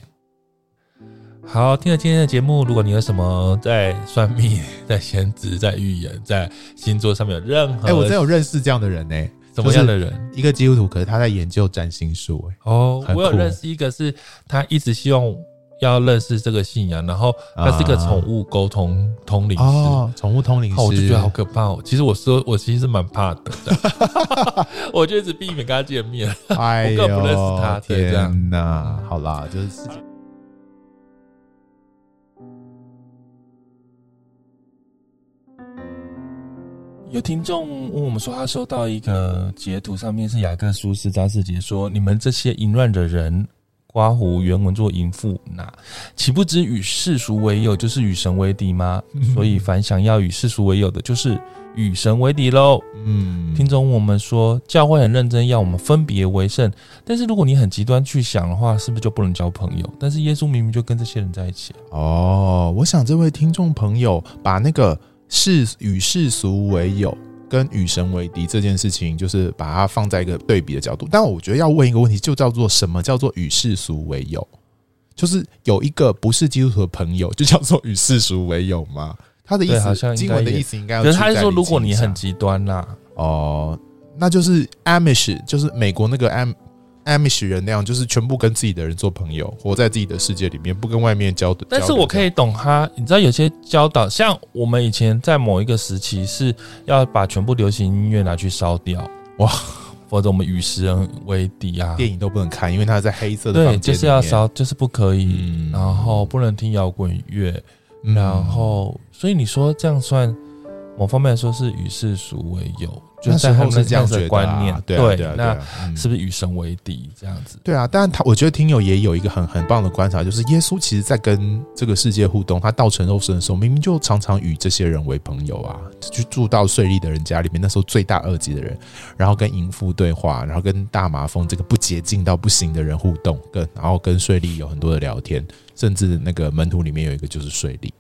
好，听了今天的节目，如果你有什么在算命、在先知、在预言、在星座上面有任何，哎、欸，我真有认识这样的人呢、欸。什么样的人？一个基督徒，可是他在研究占星术、欸。哎，哦，我有认识一个，是他一直希望要认识这个信仰，然后他是一个宠物沟通通灵师。哦，宠物通灵师，我就觉得好可怕哦。其实我说，我其实是蛮怕的，我就一直避免跟他见面。哎呦，我更不认识他，天哪！好啦，就是。有听众问我们说，他收到一个截图，上面是雅各书四章四节说：“你们这些淫乱的人，刮胡原文作淫妇，那岂不知与世俗为友，就是与神为敌吗？所以凡想要与世俗为友的，就是与神为敌喽。”嗯，听众我们说，教会很认真要我们分别为圣，但是如果你很极端去想的话，是不是就不能交朋友？但是耶稣明明就跟这些人在一起。哦，我想这位听众朋友把那个。世与世俗为友，跟与神为敌这件事情，就是把它放在一个对比的角度。但我觉得要问一个问题，就叫做什么叫做与世俗为友？就是有一个不是基督徒的朋友，就叫做与世俗为友吗？他的意思，经文的意思应该要。可是他是说，如果你很极端啦，哦，那就是 Amish，就是美国那个 Am Amish 人那样，就是全部跟自己的人做朋友，活在自己的世界里面，不跟外面交的。但是我可以懂他，你知道有些教导，像我们以前在某一个时期是要把全部流行音乐拿去烧掉，哇，否则我们与世人为敌啊，电影都不能看，因为它在黑色的对，就是要烧，就是不可以，嗯、然后不能听摇滚乐，嗯、然后所以你说这样算某方面来说是与世俗为友。就是在他们是这样子的观念，对对，那是不是与神为敌这样子？对啊，但他我觉得听友也有一个很很棒的观察，就是耶稣其实在跟这个世界互动，他道成肉身的时候，明明就常常与这些人为朋友啊，去住到税吏的人家里面，那时候罪大恶极的人，然后跟淫妇对话，然后跟大麻风这个不洁净到不行的人互动，跟然后跟税吏有很多的聊天，甚至那个门徒里面有一个就是税吏。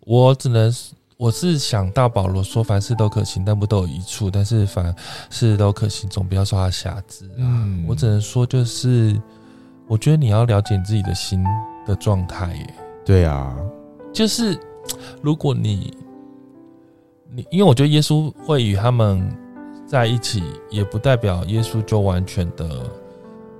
我只能。我是想到保罗说凡事都可行，但不都有一处。但是凡事都可行，总不要说他瑕疵啊。嗯，我只能说就是，我觉得你要了解你自己的心的状态耶。对啊，就是如果你你，因为我觉得耶稣会与他们在一起，也不代表耶稣就完全的。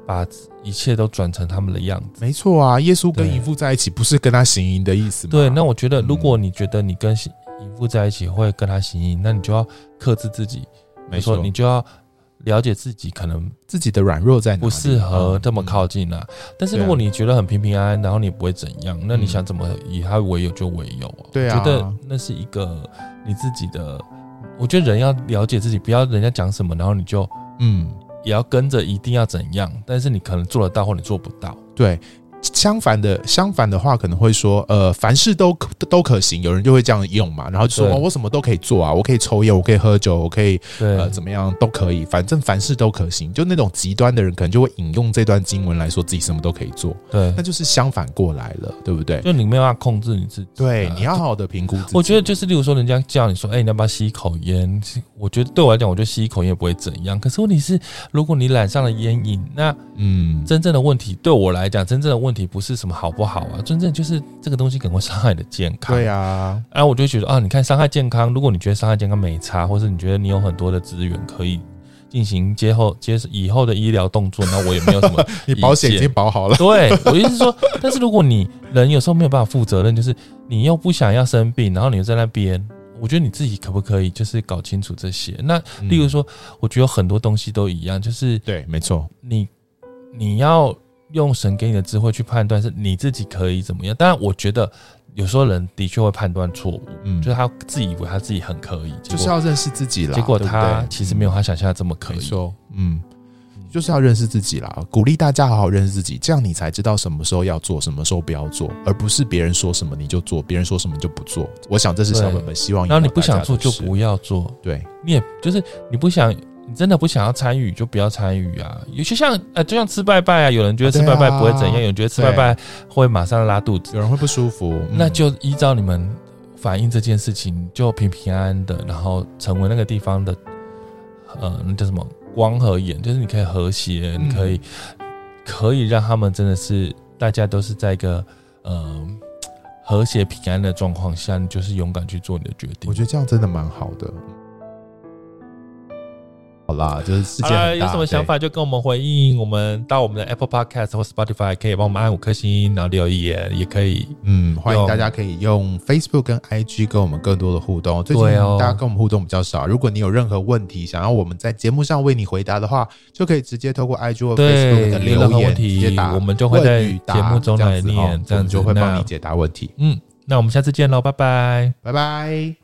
把一切都转成他们的样子，没错啊。耶稣跟淫妇在一起，不是跟他行淫的意思吗？对，那我觉得，如果你觉得你跟淫妇在一起会跟他行淫，那你就要克制自己。没错，你就要了解自己可能自己的软弱在哪，不适合这么靠近啊。但是如果你觉得很平平安安，然后你不会怎样，那你想怎么以他为友就为友啊？对啊，觉得那是一个你自己的。我觉得人要了解自己，不要人家讲什么，然后你就嗯。也要跟着，一定要怎样？但是你可能做得到，或你做不到。对。相反的，相反的话可能会说，呃，凡事都可都可行，有人就会这样用嘛，然后就说，哦，我什么都可以做啊，我可以抽烟，我可以喝酒，我可以呃怎么样都可以，反正凡事都可行。就那种极端的人，可能就会引用这段经文来说自己什么都可以做，对，那就是相反过来了，对不对？就你没有办法控制你自己，对，你要好好的评估自己。我觉得就是，例如说，人家叫你说，哎，你要不要吸一口烟？我觉得对我来讲，我觉得吸一口烟也不会怎样。可是问题是，如果你染上了烟瘾，那嗯，真正的问题对我来讲，真正的问题不是什么好。好不好啊？真正就是这个东西可能会伤害你的健康。对啊，然后我就觉得啊，你看伤害健康，如果你觉得伤害健康没差，或是你觉得你有很多的资源可以进行接后接以后的医疗动作，那我也没有什么。你 保险已经保好了。对，我意思是说，但是如果你人有时候没有办法负责任，就是你又不想要生病，然后你又在那边，我觉得你自己可不可以就是搞清楚这些？那例如说，我觉得很多东西都一样，就是对，没错，你你要。用神给你的智慧去判断，是你自己可以怎么样？当然，我觉得有时候人的确会判断错误，嗯，就是他自以为他自己很可以，就是要认识自己啦。结果他其实没有他想象的这么可以。说，嗯，就是要认识自己啦。鼓励大家好好认识自己，这样你才知道什么时候要做，什么时候不要做，而不是别人说什么你就做，别人说什么就不做。我想这是小本本希望。然后你不想做就不要做，对，你也就是你不想。你真的不想要参与，就不要参与啊！有些像呃，就像吃拜拜啊，有人觉得吃拜拜不会怎样，有人觉得吃拜拜会马上拉肚子，有人会不舒服。那就依照你们反映这件事情，就平平安安的，然后成为那个地方的呃，那叫什么光和眼，就是你可以和谐，你可以可以让他们真的是大家都是在一个呃和谐平安的状况下，你就是勇敢去做你的决定。我觉得这样真的蛮好的。好啦，就是世界很大。有什么想法就跟我们回应，我们到我们的 Apple Podcast 或 Spotify 可以帮我们按五颗星，然后留言也可以。嗯，欢迎大家可以用 Facebook 跟 IG 跟我们更多的互动。最近大家跟我们互动比较少，如果你有任何问题想要我们在节目上为你回答的话，就可以直接透过 IG 或 Facebook 的留言直接答，我们就会在节目中来念，这样就会帮你解答问题。嗯，那我们下次见喽，拜拜，拜拜。